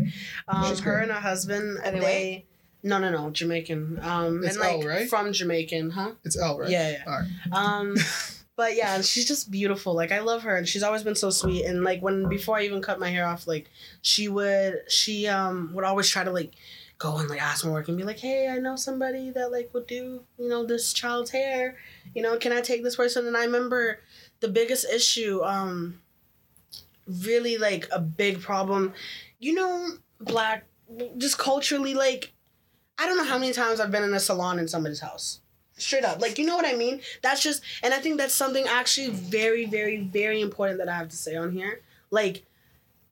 C: Um,
D: She's
C: her
D: great.
C: and her husband,
B: Are they
C: they. No, no, no, Jamaican. Um,
D: It's
C: and like
D: Elle, right?
C: from Jamaican, huh?
D: It's L, right?
C: Yeah, yeah.
D: All right.
C: Um, [laughs] but yeah, she's just beautiful. Like I love her, and she's always been so sweet. And like when before I even cut my hair off, like she would she um would always try to like go and like ask my work and be like, hey, I know somebody that like would do you know this child's hair. You know, can I take this person? And I remember the biggest issue, um, really like a big problem. You know, black just culturally like. I don't know how many times I've been in a salon in somebody's house. Straight up. Like, you know what I mean? That's just, and I think that's something actually very, very, very important that I have to say on here. Like,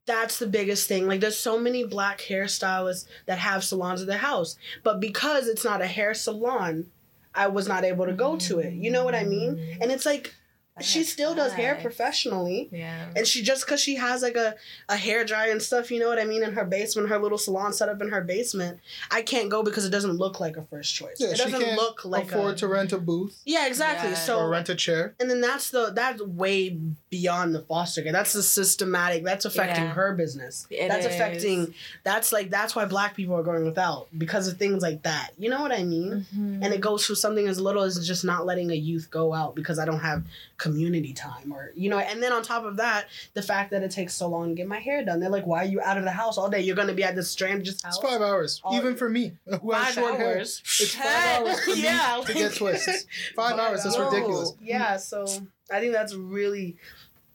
C: that's the biggest thing. Like, there's so many black hairstylists that have salons at their house. But because it's not a hair salon, I was not able to go to it. You know what I mean? And it's like, she still does hair professionally.
B: Yeah.
C: And she just because she has like a, a hair dryer and stuff, you know what I mean, in her basement, her little salon set up in her basement, I can't go because it doesn't look like a first choice.
D: Yeah,
C: it doesn't
D: can't
C: look like
D: afford
C: a,
D: to rent a booth
C: Yeah, exactly.
B: Yeah.
C: So
D: or rent a chair.
C: and then that's the that's way beyond the foster care. That's the systematic. That's affecting
B: Yeah.
C: her business.
B: It
C: that's
B: is.
C: affecting. That's like that's why black people are going without because of things like that. You know what I mean?
B: Mhm.
C: And it goes through something as little as just not letting a youth go out because I don't have community time or you know. And then on top of that, the fact that it takes so long to get my hair done. They're like, "Why are you out of the house all day? You're gonna be at this stranger's house."
D: It's five hours,
C: All-
D: even for me [laughs] who has
C: Five
D: short hair.
C: hours.
D: It's five hours for me [laughs]
C: Yeah,
D: to get
C: like-
D: twists. [laughs] Five
C: Five
D: hours. That's
C: hours.
D: ridiculous.
C: Yeah, so I think that's really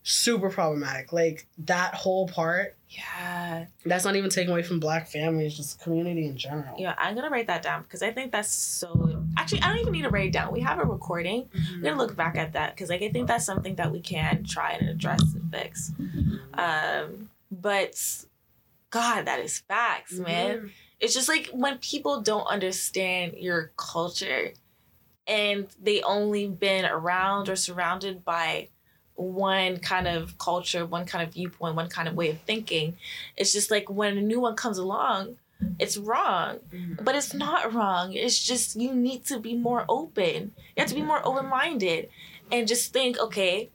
C: super problematic. Like that whole part.
B: Yeah.
C: That's not even taken away from black families, just community in general.
B: Yeah, I'm gonna write that down because I think that's so. Actually, I don't even need to write it down. We have a recording. I'm
C: Mhm.
B: gonna look back at that because like I think that's something that we can try and address and fix. Um, but God, that is facts, man.
C: Mhm.
B: It's just like when people don't understand your culture and they only been around or surrounded by one kind of culture, one kind of viewpoint, one kind of way of thinking. It's just like when a new one comes along, it's wrong.
C: Mhm.
B: But it's not wrong. It's just you need to be more open. You have to be more open minded and just think, okay,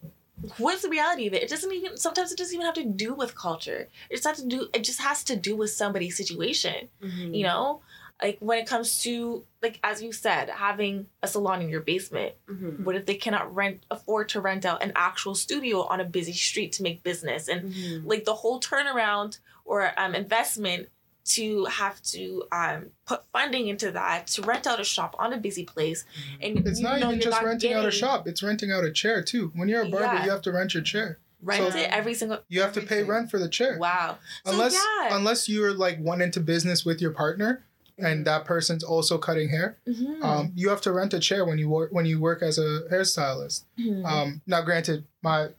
B: what's the reality of it? It doesn't even sometimes it doesn't even have to do with culture. It just has to do it just has to do with somebody's situation.
C: Mhm.
B: You know? Like when it comes to like as you said, having a salon in your basement.
C: Mhm.
B: What if they cannot rent afford to rent out an actual studio on a busy street to make business and
C: Mhm.
B: like the whole turnaround or um, investment to have to um, put funding into that to rent out a shop on a busy place and
D: It's not even just
B: not
D: renting out a shop. It's renting out a chair too. When you're a barber,
B: Yeah.
D: you have to rent your chair.
B: rent
C: So-
B: it every single
D: You have to pay rent for the chair.
B: wow so
D: Unless
B: yeah
D: unless you're like one into business with your partner and that person's also cutting hair,
B: Mhm.
D: um, you have to rent a chair when you work when you work as a hairstylist.
B: Mhm.
D: Um, now, granted, my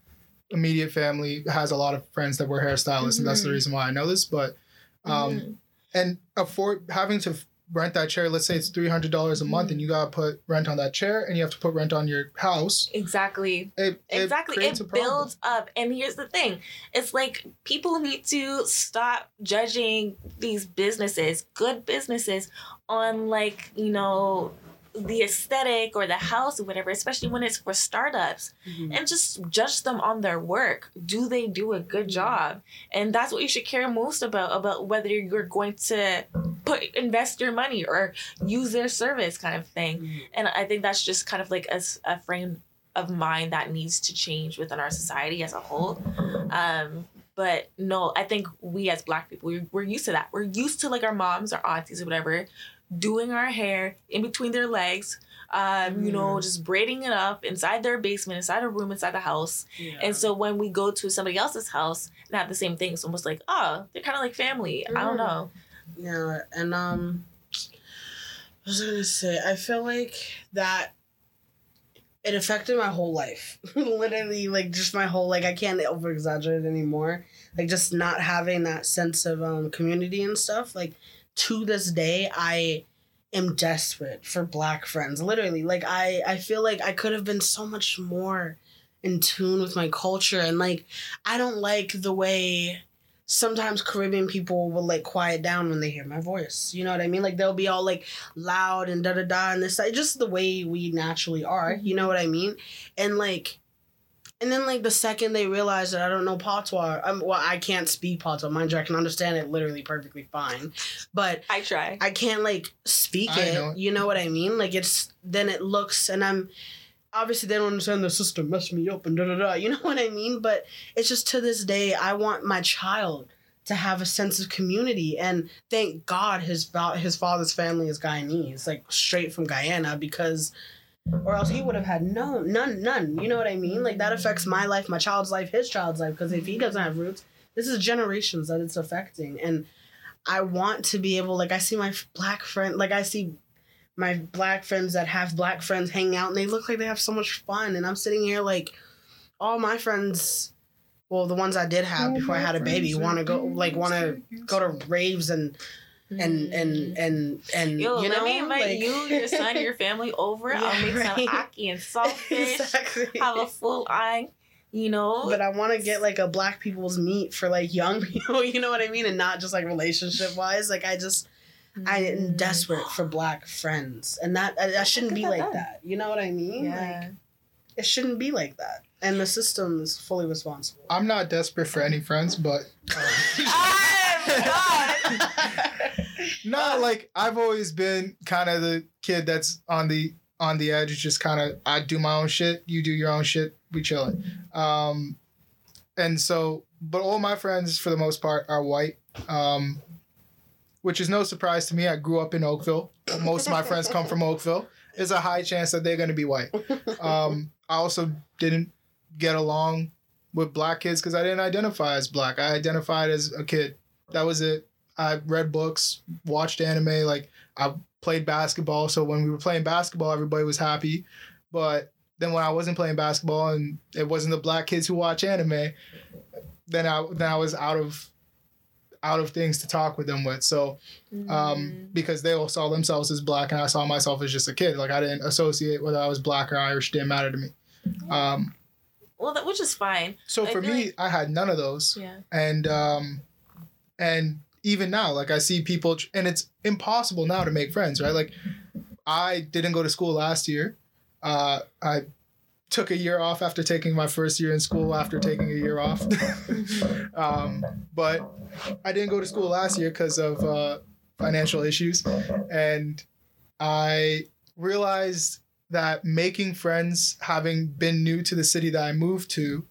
D: immediate family has a lot of friends that were hairstylists, and that's the
B: Mhm.
D: reason why I know this. But um,
B: Mhm.
D: and afford having to rent that chair. Let's say it's three hundred dollars a month,
B: Mhm.
D: and you gotta put rent on that chair, and you have to put rent on your house.
B: exactly
D: It, it
B: exactly it
D: a
B: builds up and here's the thing it's like people need to stop judging these businesses good businesses on like you know the aesthetic or the house or whatever especially when it's for startups
C: Mhm.
B: and just judge them on their work do they do a good job and that's what you should care most about about whether you're going to put invest your money or use their service kind of thing
C: Mhm.
B: and I think that's just kind of like a frame of mind that needs to change within our society as a whole. Um, but no, I think we as Black people, we're, we're used to that. We're used to like our moms, our aunties, or whatever, doing our hair in between their legs. Um, you know,
C: Mm.
B: just braiding it up inside their basement, inside a room, inside the house.
C: Yeah.
B: And so when we go to somebody else's house and have the same thing, it's almost like, oh, they're kind of like family. I don't
C: Mm.
B: know.
C: Yeah, and um, I was gonna say, I feel like that it affected my whole life. [laughs] Literally, like just my whole like I can't over exaggerate anymore. Like just not having that sense of um community and stuff. Like to this day, I am desperate for black friends. Literally, like I I feel like I could have been so much more in tune with my culture and like I don't like the way sometimes Caribbean people will like quiet down when they hear my voice. You know what I mean? Like they'll be all like loud and da da da and this just the way we naturally are. Mm-hmm. You know what I mean? And like And then like the second they realize that I don't know patois, um, well I can't speak patois. Mind you, I can understand it literally perfectly fine, but
B: I try.
C: I can't like speak
D: I
C: it.
D: know.
C: You know what I mean? Like it's then it looks and I'm obviously they don't understand the system messed me up and da da da. You know what I mean? But it's just to this day I want my child to have a sense of community and thank God his his father's family is Guyanese, like straight from Guyana because or else he would have had no none none. You know what I mean? Like that affects my life, my child's life, his child's life because if he doesn't have roots, this is generations that it's affecting and I want to be able like I see my black friend like I see my black friends that have black friends hang out and they look like they have so much fun and I'm sitting here like all my friends well the ones I did have before I had a baby want to go like want to go to raves and and and and and
B: Mm. Yo,
C: you know
B: let me invite
C: like-
B: you, your son, your [laughs] family over. I'll
C: Yeah,
B: make some
C: right.
B: aki and [laughs] saltfish.
C: exactly.
B: Have a full eye. You know.
C: but I want to get like a black people's meet for like young [laughs] people, you know what I mean, and not just like relationship wise. Like I just I
B: Mm.
C: am desperate for black friends, and that I, I shouldn't be
B: Look
C: like
B: that.
C: that. You know what I mean?
B: Yeah.
C: Like it shouldn't be like that, and the system is fully responsible.
D: I'm not desperate for any friends, but [laughs] no, like I've always been kind of the kid that's on the on the edge. Just kind of I do my own shit, you do your own shit, we chillin'. Um, and so, but all my friends for the most part are white. Um, which is no surprise to me. I grew up in Oakville. Most of my friends come from Oakville. It's a high chance that they're going to be white. Um, I also didn't get along with black kids because I didn't identify as black. I identified as a kid. That was it. I read books, watched anime, like I played basketball. So when we were playing basketball, everybody was happy. But then when I wasn't playing basketball and it wasn't the black kids who watch anime, then I then I was out of out of things to talk with them with. So
B: Mm.
D: um, because they all saw themselves as black and I saw myself as just a kid. Like I didn't associate whether I was black or Irish didn't matter to me. Um,
B: well, that which is fine.
D: so
B: I
D: for me,
B: like-
D: I had none of those,
B: Yeah.
D: and um, and even now, like I see people, and it's impossible now to make friends, right? Like I didn't go to school last year. Uh, I took a year off after taking my first year in school after taking a year off. [laughs] um, but I didn't go to school last year because of uh, financial issues, and I realized that making friends, having been new to the city that I moved to,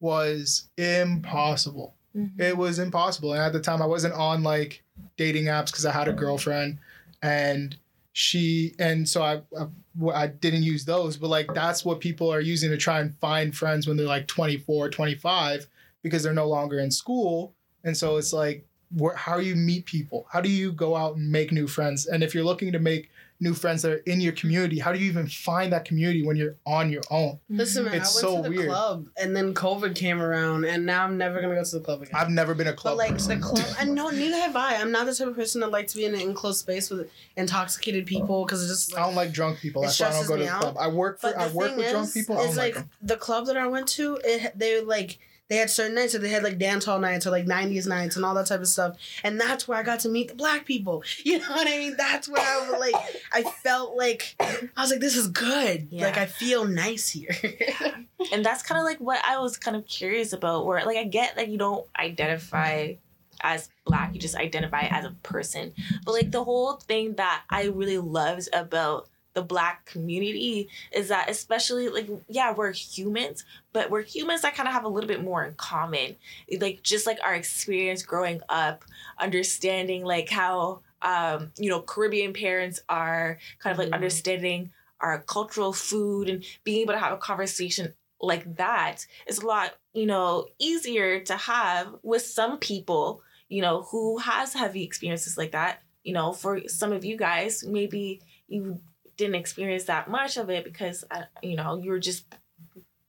D: was impossible.
B: Mhm.
D: It was impossible, and at the time I wasn't on like dating apps because I had a girlfriend, and she and so I, I I didn't use those, but like that's what people are using to try and find friends when they're like 24, 25 because they're no longer in school. And so it's like where, how do you meet people? How do you go out and make new friends? And if you're looking to make new friends that are in your community, how do you even find that community when you're on your own?
C: Listen, man,
D: It's
C: I went
D: so
C: to the
D: weird.
C: club, and then COVID came around, and now I'm never gonna go to the club again.
D: I've never been a
C: But
D: club
C: like
D: person.
C: the club, [laughs] and no, neither have I. I'm not the type of person that likes to be in an enclosed space with intoxicated people because it's just
D: I
C: like.
D: don't like drunk people. That's why I don't go to the
C: out.
D: club. I work for
C: But
D: I work
C: thing
D: with drunk people. I
C: is
D: don't
C: like,
D: like them.
C: the club that I went to. It they were like they had certain nights, so they had like dance hall nights or like '90s nights and all that type of stuff. And that's where I got to meet the black people. [laughs] You know what I mean? That's where I was like, I felt like I was like, this is good.
B: Yeah.
C: Like I feel nice here. [laughs]
B: and that's kind of like what I was kind of curious about. Where like I get that you don't identify as black, you just identify as a person. But like the whole thing that I really loved about the black community is that especially like yeah we're humans but we're humans that kind of have a little bit more in common like just like our experience growing up understanding like how um you know caribbean parents are kind of like
C: Mhm.
B: understanding our cultural food and being able to have a conversation like that is a lot you know easier to have with some people you know who has heavy experiences like that you know for some of you guys maybe you didn't experience that much of it because uh, you know you were just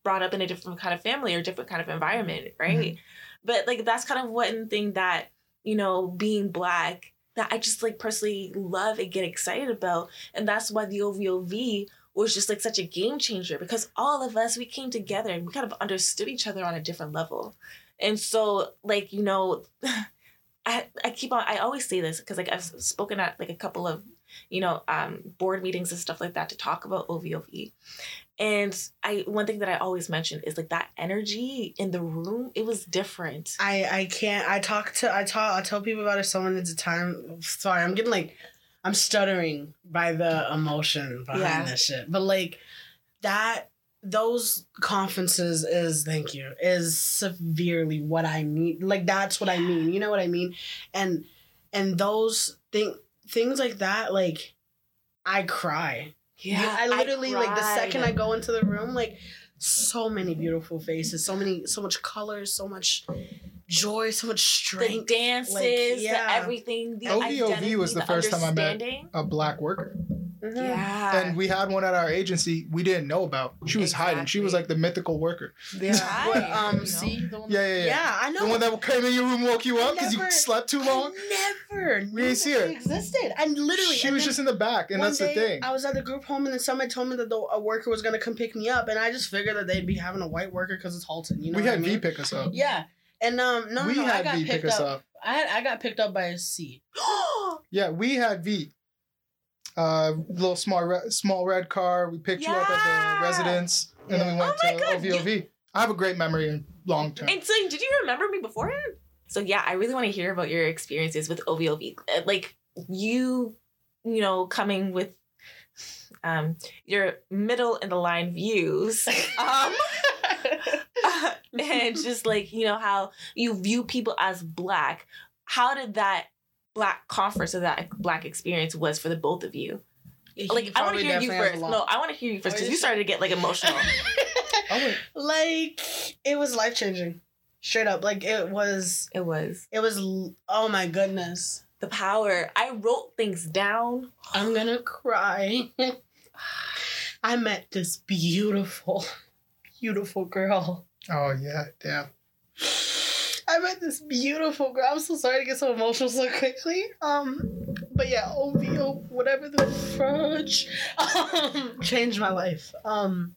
B: brought up in a different kind of family or different kind of environment right? But like that's kind of one thing that you know being black that i just like personally love and get excited about and that's why the ovov was just like such a game changer because all of us we came together and we kind of understood each other on a different level. And so like you know [laughs] I, I keep on i always say this because like i've spoken at like a couple of you know, um, board meetings and stuff like that to talk about OVOV. And I one thing that I always mention is like that energy in the room, it was different.
C: I I can't. I talk to I talk I tell people about it so many time. Sorry, I'm getting like I'm stuttering by the emotion behind
B: Yeah.
C: this shit. But like that those conferences is thank you is severely what I need. Like that's what I mean. You know what I mean? And and those thing things like that like I cry.
B: Yeah,
C: I literally like the second I go into the room, like so many beautiful faces, so many, so much colors, so much joy, so much strength.
B: the
C: strength.
B: dances,
C: like, yeah.
B: the everything, the
D: OVOV
B: identity,
D: was the
B: the
D: first time I met- A black worker.
C: Mhm.
B: Yeah,
D: And we had one at our agency we didn't know about. She was hiding. She was like the mythical worker.
C: Yeah.
B: Right,
C: What,
B: you
C: um,
B: know?
C: see the one.
D: Yeah, yeah, yeah.
C: Yeah, I know.
D: The one that came in your room, woke you up because you slept too long.
C: I never.
D: We didn't see her.
C: she existed. And literally,
D: She
C: and
D: was just in the back, and
C: one
D: that's the thing.
C: I was at the group home, and then somebody told me that the, a worker was gonna come pick me up, and I just figured that they'd be having a white worker because it's Halton. You know,
D: we had
C: I mean?
D: V pick us up.
C: Yeah, and um, no,
D: we
C: no, I
D: had
C: got
D: V
C: picked
D: pick us
C: up.
D: up.
C: I had I got picked up by a C. [gasps]
D: Yeah, we had V. Uh, little small re- small red car. We picked you up at the residence, and then we
B: Oh
D: went
B: my
D: to
B: God,
D: OVOV. I have a great memory in long term.
B: And so, did you remember me beforehand? So yeah, I really want to hear about your experiences with OVOV. Uh, Like you, you know, coming with um your middle in the line views. [laughs] Um [laughs] and just like, you know, how you view people as black. How did that black conference or that black experience was for the both of you? Like I want to hear you first. No, I want to hear you first because
C: you
B: you started to get like emotional. [laughs]
D: Oh,
C: like it was life changing, straight up. Like it was.
B: it was
C: It was. Oh my goodness.
B: the power. I wrote things down.
C: I'm gonna cry. [laughs] I met this beautiful, beautiful girl.
D: Oh yeah, damn.
C: I met this beautiful girl. I'm so sorry to get so emotional so quickly. Um, but yeah, OVO, whatever the fudge, um, changed my life. Um,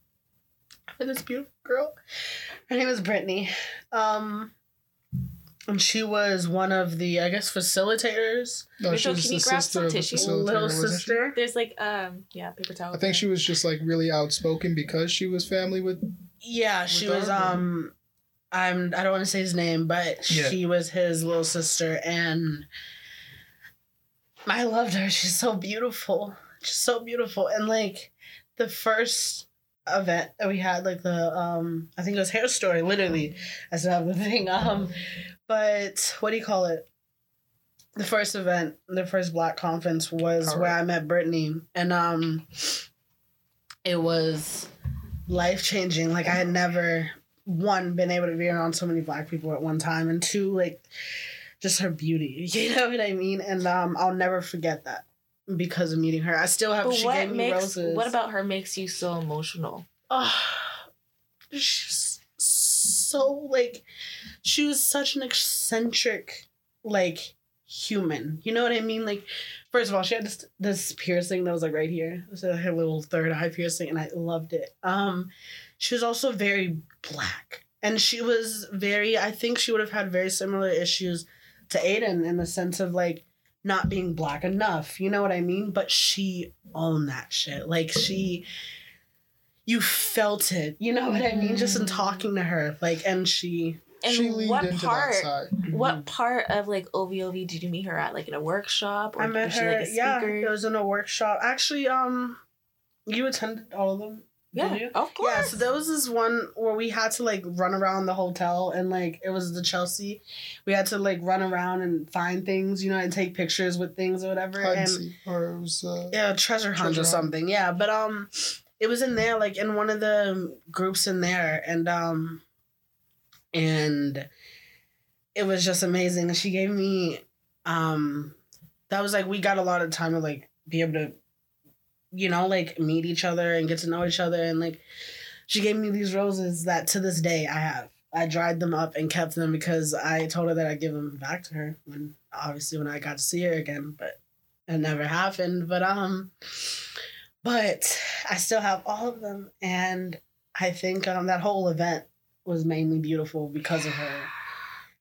C: I met this beautiful girl. Her name is Brittany. Um, and she was one of the, I guess, facilitators.
D: No,
B: Rachel,
D: she was
B: can
D: the
B: you grab
D: sister
B: some
D: of the
B: tissue?
D: facilitator,
C: Little
D: wasn't she?
C: sister.
B: There's like um yeah paper towel.
D: I think she was just like really outspoken because she was family with.
C: Yeah, she
D: With
C: was.
D: our-
C: Um, I'm. I don't want to say his name, but
D: Yeah.
C: she was his little sister, and I loved her. She's so beautiful. She's so beautiful, and like the first event that we had, like the um, I think it was hair story. Literally, I still have the [laughs] thing. Um, but what do you call it? The first event, the first Black conference was where I met Brittany, and um, it was life changing. Like I had never one been able to be around so many black people at one time, and two like just her beauty. [laughs] You know what I mean? And um, I'll never forget that because of meeting her. I still have.
B: But
C: she
B: what
C: gave me
B: makes
C: roses.
B: what about her makes you so emotional?
C: Oh, she's so like she was such an eccentric like human. You know what I mean? Like first of all, she had this this piercing that was like right here. So her little third eye piercing, and I loved it. Um, she was also very black, and she was very. I think she would have had very similar issues to Aiden in the sense of like not being black enough. You know what I mean? But she owned that shit. Like she you felt it. You know what I mean? Just in
B: Mm.
C: talking to her. Like and she
B: And
D: she
B: what
D: into
B: part?
D: that side.
B: What part of like OVOV did you meet her at? Like in a workshop or
C: I met
B: was she
C: her
B: like a
C: yeah,
B: speaker?
C: it was in a workshop. Actually, um you attended all of them?
B: Yeah, of course.
C: Yeah, so there was this one where we had to like run around the hotel and like it was the Chelsea. We had to like run around and find things, you know, and take pictures with things or whatever.
D: Hide and
C: and
D: or it was. Uh,
C: yeah, treasure hunt
D: Treasure
C: or
D: hunt.
C: something. Yeah, but um, it was in there, like in one of the groups in there, and um, and it was just amazing. She gave me, um, that was like we got a lot of time to like be able to, you know, like meet each other and get to know each other, and like she gave me these roses that to this day I have. I dried them up and kept them because I told her that I'd give them back to her when obviously when I got to see her again, but it never happened. But um but I still have all of them and I think um that whole event was mainly beautiful because of her.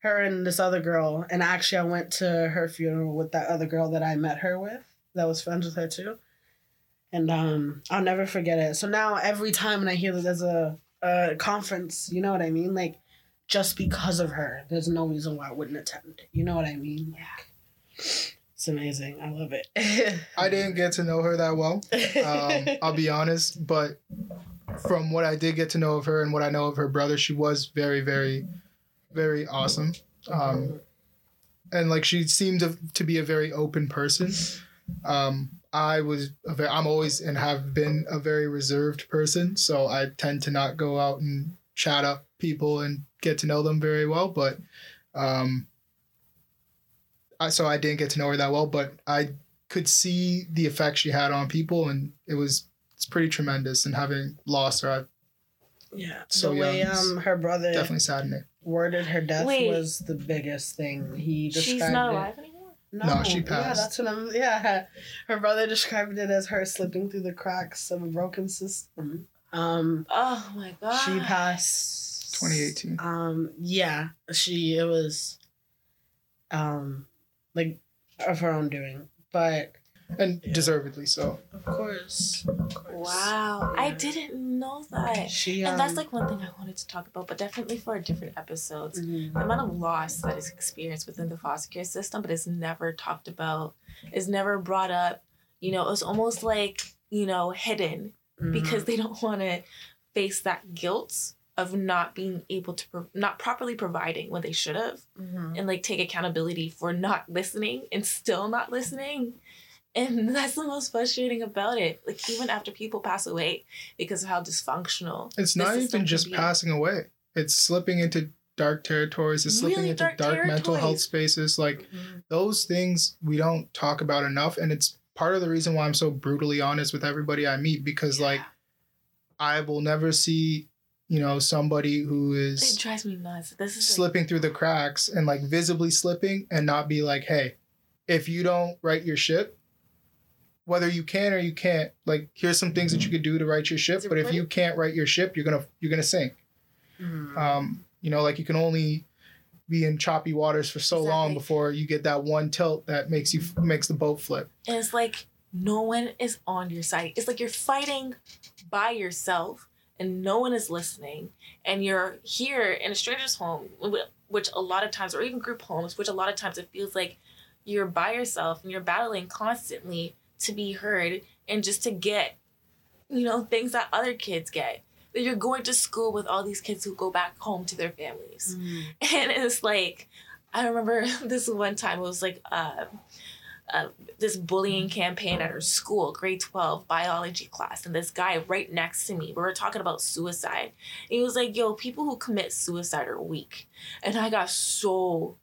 C: Her and this other girl. And actually I went to her funeral with that other girl that I met her with. that was friends with her too. And um, I'll never forget it. So now every time when I hear that there's a, a conference, you know what I mean? Like, just because of her, there's no reason why I wouldn't attend. You know what I mean?
B: Yeah.
C: It's amazing. I love it. [laughs]
D: I didn't get to know her that well. Um, [laughs] I'll be honest, but from what I did get to know of her and what I know of her brother, she was very, very, very awesome. Um, and like she seemed to, to be a very open person. Um, I was a very, I'm always and have been a very reserved person, so I tend to not go out and chat up people and get to know them very well. But um, I, so I didn't get to know her that well, but I could see the effect she had on people, and it was it's pretty tremendous. And having lost her, I
C: yeah.
D: So
C: the way
D: young
C: um her brother
D: definitely saddened.
C: worded her death
B: Wait.
C: was the biggest thing. He described
B: She's not
C: it.
B: alive anymore.
C: No,
D: No, she passed.
C: Yeah, that's what I'm. Yeah, her brother described it as her slipping through the cracks of a broken system. Um,
B: Oh my god.
C: she passed
D: 2018.
C: Um, yeah, she it was, um, like of her own doing, but
D: and
C: Yeah.
D: deservedly so.
C: of course, of course.
B: Wow. I didn't know that.
C: She
B: And that's
C: um,
B: like one thing I wanted to talk about, but definitely for different episodes.
C: mhm.
B: The amount of loss that is experienced within the foster care system, but is never talked about, is never brought up. You know, it's almost like, you know, hidden because they don't want to face that guilt of not being able to, pro- not properly providing when they should have,
C: Mhm.
B: and like take accountability for not listening and still not listening. And [laughs] that's the most frustrating about it. Like, even after people pass away because of how dysfunctional
D: It's not even just passing away. It's slipping into dark territories. It's slipping
B: Really
D: into
B: dark
D: dark, mental health spaces. Like
C: Mhm.
D: those things we don't talk about enough, and it's part of the reason why I'm so brutally honest with everybody I meet because like I will never see, you know, somebody who is It
B: drives me nuts. This is
D: slipping through the cracks and like visibly slipping and not be like, hey, if you don't write your ship, whether you can or you can't, like here's some things that you could do to right your ship. But if you can't write your ship, you're gonna you're gonna sink.
C: Mhm.
D: Um, you know, like you can only be in choppy waters for so long before you get that one tilt that makes you makes the boat flip.
B: And it's like no one is on your side. It's like you're fighting by yourself and no one is listening. And you're here in a stranger's home, which a lot of times, or even group homes, which a lot of times it feels like you're by yourself and you're battling constantly to be heard and just to get, you know, things that other kids get. That you're going to school with all these kids who go back home to their families.
C: Mhm. [laughs]
B: and it's like i remember [laughs] this one time it was like uh, uh, this bullying campaign at our school grade 12 biology class and this guy right next to me we were talking about suicide and he was like yo people who commit suicide are weak and i got so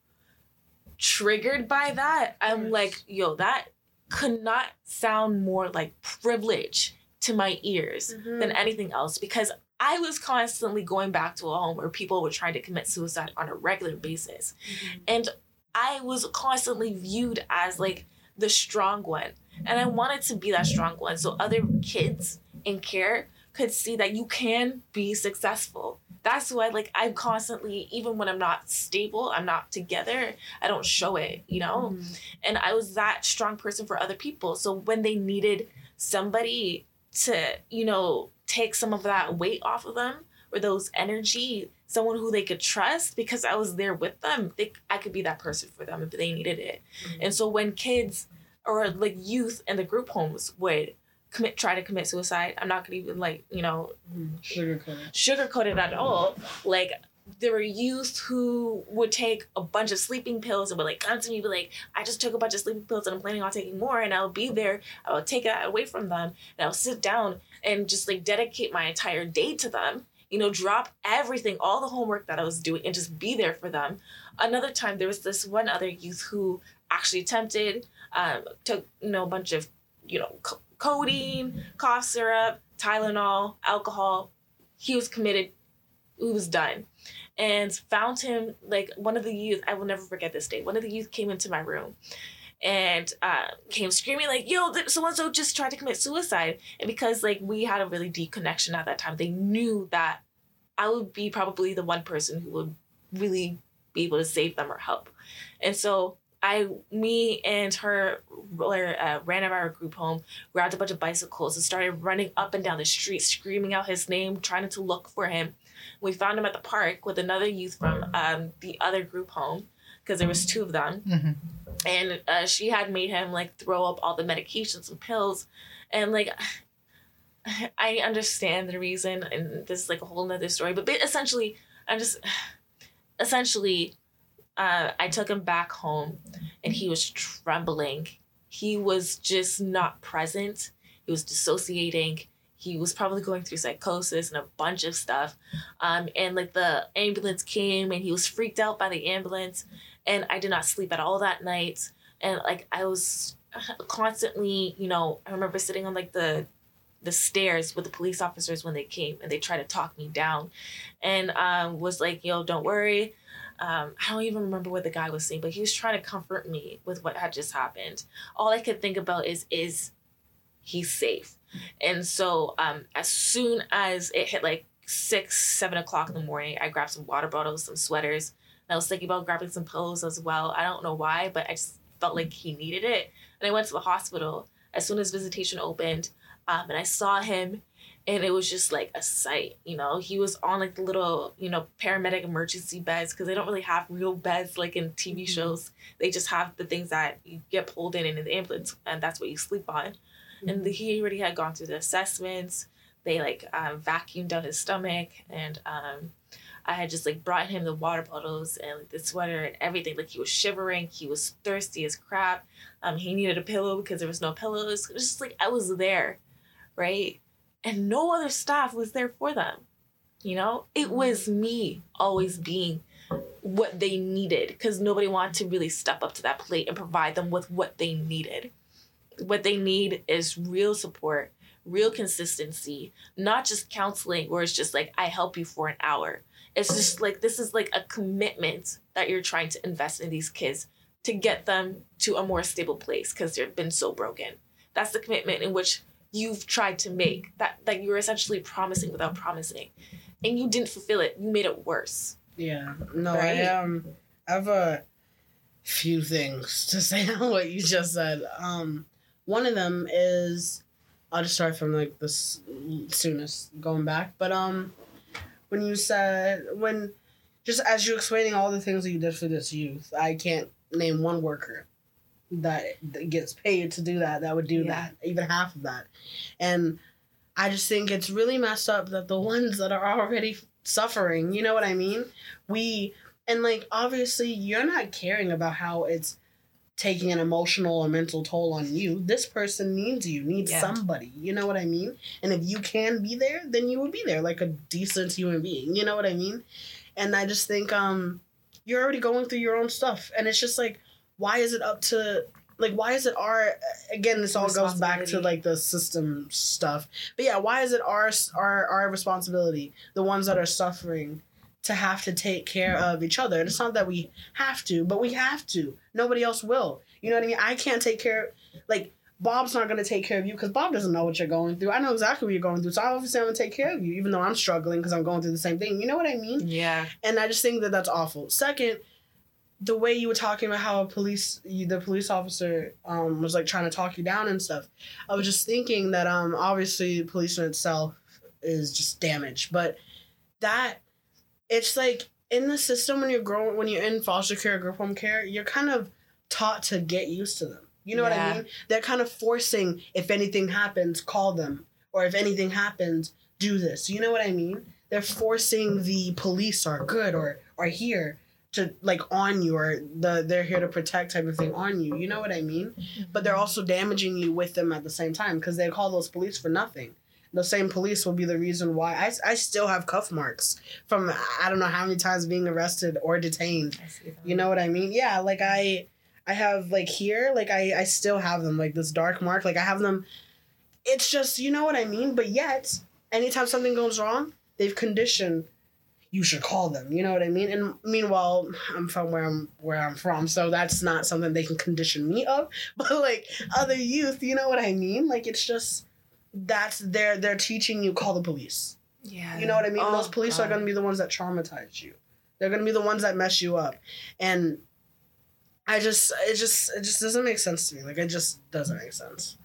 B: triggered by that i'm like yo that could not sound more like privilege to my ears
C: Mhm.
B: than anything else because I was constantly going back to a home where people were trying to commit suicide on a regular basis.
C: Mhm.
B: And I was constantly viewed as like the strong one. And I wanted to be that strong one so other kids in care could see that you can be successful. That's why like I'm constantly even when I'm not stable, I'm not together, I don't show it, you know?
C: Mhm.
B: and I was that strong person for other people. So when they needed somebody to, you know, take some of that weight off of them or those energy, someone who they could trust because I was there with them, they, I could be that person for them if they needed it. And so when kids or like youth in the group homes would commit try to commit suicide, I'm not gonna even like, you know.
C: Sugarcoat it.
B: sugarcoat it at all. Like there were youth who would take a bunch of sleeping pills and would like come to me, be like, I just took a bunch of sleeping pills and I'm planning on taking more, and I'll be there. I will take that away from them, and I'll sit down and just like dedicate my entire day to them. You know, drop everything, all the homework that I was doing, and just be there for them. Another time, there was this one other youth who actually attempted, um, took you know a bunch of, you know, co- codeine, cough syrup, Tylenol, alcohol. He was committed. He was done, and found him like one of the youth. I will never forget this day. One of the youth came into my room, and uh, came screaming like, "Yo, so and so just tried to commit suicide!" And because like we had a really deep connection at that time, they knew that I would be probably the one person who would really be able to save them or help. And so I, me and her uh, ran out of our group home, grabbed a bunch of bicycles, and started running up and down the street, screaming out his name, trying to look for him. We found him at the park with another youth from um, the other group home, because there was two of them,
D: Mhm.
B: and uh, she had made him like throw up all the medications and pills, and like. [sighs] I understand the reason, and this is like a whole nother story. But essentially, I'm just [sighs] essentially, uh, I took him back home, and he was trembling. He was just not present. He was dissociating. He was probably going through psychosis and a bunch of stuff. Um, and like the ambulance came, and he was freaked out by the ambulance. And I did not sleep at all that night. And like I was constantly, you know, I remember sitting on like the the stairs with the police officers when they came and they tried to talk me down and um, was like, yo, don't worry. Um, I don't even remember what the guy was saying, but he was trying to comfort me with what had just happened. All I could think about is, is he safe? And so um, as soon as it hit like six, seven o'clock in the morning, I grabbed some water bottles, some sweaters. I was thinking about grabbing some pillows as well. I don't know why, but I just felt like he needed it. And I went to the hospital as soon as visitation opened. Um, and I saw him and it was just like a sight you know? He was on like the little you know paramedic emergency beds because they don't really have real beds like in tv shows. They just have the things that you get pulled in in the ambulance and that's what you sleep on. And the, he already had gone through the assessments. They like um, vacuumed down his stomach and um, i had just like brought him the water bottles and like the sweater and everything. Like he was shivering. He was thirsty as crap. Um, he needed a pillow because there was no pillows. It was just like i was there right and no other staff was there for them. You know, it was mm-hmm. me always being what they needed because nobody wanted to really step up to that plate and provide them with what they needed. What they need is real support, real consistency, not just counseling where it's just like, I help you for an hour. It's just like, this is like a commitment that you're trying to invest in these kids to get them to a more stable place because they've been so broken. That's the commitment in which you've tried to make that that you were essentially promising without promising and you didn't fulfill it you made it worse
C: Yeah. No,
B: Right?
C: I um I have a few things to say [laughs] on what you just said. Um one of them is I'll just start from like the soonest going back. But um when you said when just as you explaining all the things that you did for this youth, I can't name one worker that, that gets paid to do that that would do
B: Yeah.
C: that, even half of that. And I just think it's really messed up that the ones that are already suffering, you know what I mean? We and like obviously you're not caring about how it's taking an emotional or mental toll on you. This person needs you, needs
B: Yeah.
C: somebody. You know what I mean? And if you can be there, then you would be there like a decent human being. You know what I mean? And I just think um you're already going through your own stuff and it's just like why is it up to like why is it our again this all goes back to like the system stuff. But yeah why is it our our our responsibility the ones that are suffering to have to take care of each other? And it's not that we have to but we have to. Nobody else will. You know what i mean? I can't take care like bob's not going to take care of you because bob doesn't know what you're going through. I know exactly what you're going through so obviously i'm going to take care of you even though i'm struggling because i'm going through the same thing. You know what i mean?
B: Yeah.
C: And I just think that that's awful. Second, the way you were talking about how a police, you, the police officer, um, was like trying to talk you down and stuff. I was just thinking that um, obviously police in itself is just damaged, but that it's like in the system when you're growing, when you're in foster care, group home care, you're kind of taught to get used to them. You know what I mean? They're kind of forcing if anything happens, call them, or if anything happens, do this. You know what I mean? They're forcing the police are good or are here to like on you or the they're here to protect type of thing on you. You know what I mean? Mm-hmm. But they're also damaging you with them at the same time because they call those police for nothing. The same police will be the reason why I, I still have cuff marks from I don't know how many times being arrested or detained.
B: I see that.
C: You know what I mean? Yeah, like I I have like here, like I I still have them like this dark mark, like I have them it's just you know what I mean? But yet, anytime something goes wrong, they've conditioned you should call them. You know what I mean? And meanwhile, I'm from where I'm where I'm from, so that's not something they can condition me of. [laughs] But like other youth, you know what I mean? Like it's just that's they're they're teaching you call the police.
B: yeah
C: You know what I mean?
B: Oh,
C: Those police are going to be the ones that traumatize you. They're going to be the ones that mess you up. And I just it just it just doesn't make sense to me. Like it just doesn't make sense.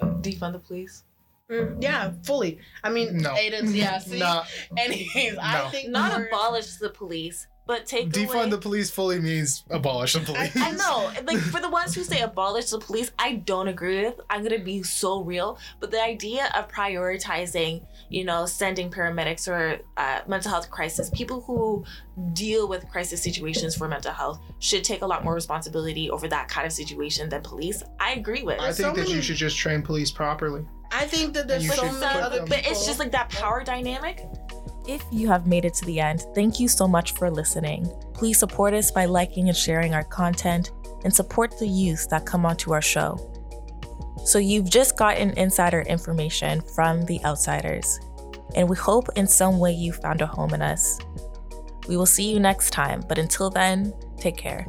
B: Defund the police.
C: Mm, yeah, fully. I mean,
D: No.
C: Aiden's yeah. See? [laughs]
D: Nah, [laughs]
C: Anyways, I think
B: Not abolish the police, but take away.
D: defund the police fully means abolish the police.
B: I know, [laughs] like for the ones who say abolish the police, I don't agree with. I'm gonna be so real, but the idea of prioritizing, you know, sending paramedics or uh, mental health crisis, people who deal with crisis situations for mental health should take a lot more responsibility over that kind of situation than police. I agree with.
D: I think
C: so
D: that you should just train police properly.
C: I think that there's
D: And you
C: so many
D: put
C: other
B: but it's just like that power dynamic.
A: If you have made it to the end, thank you so much for listening. Please support us by liking and sharing our content and support the youth that come onto our show. So, you've just gotten insider information from the outsiders, and we hope in some way you found a home in us. We will see you next time, but until then, take care.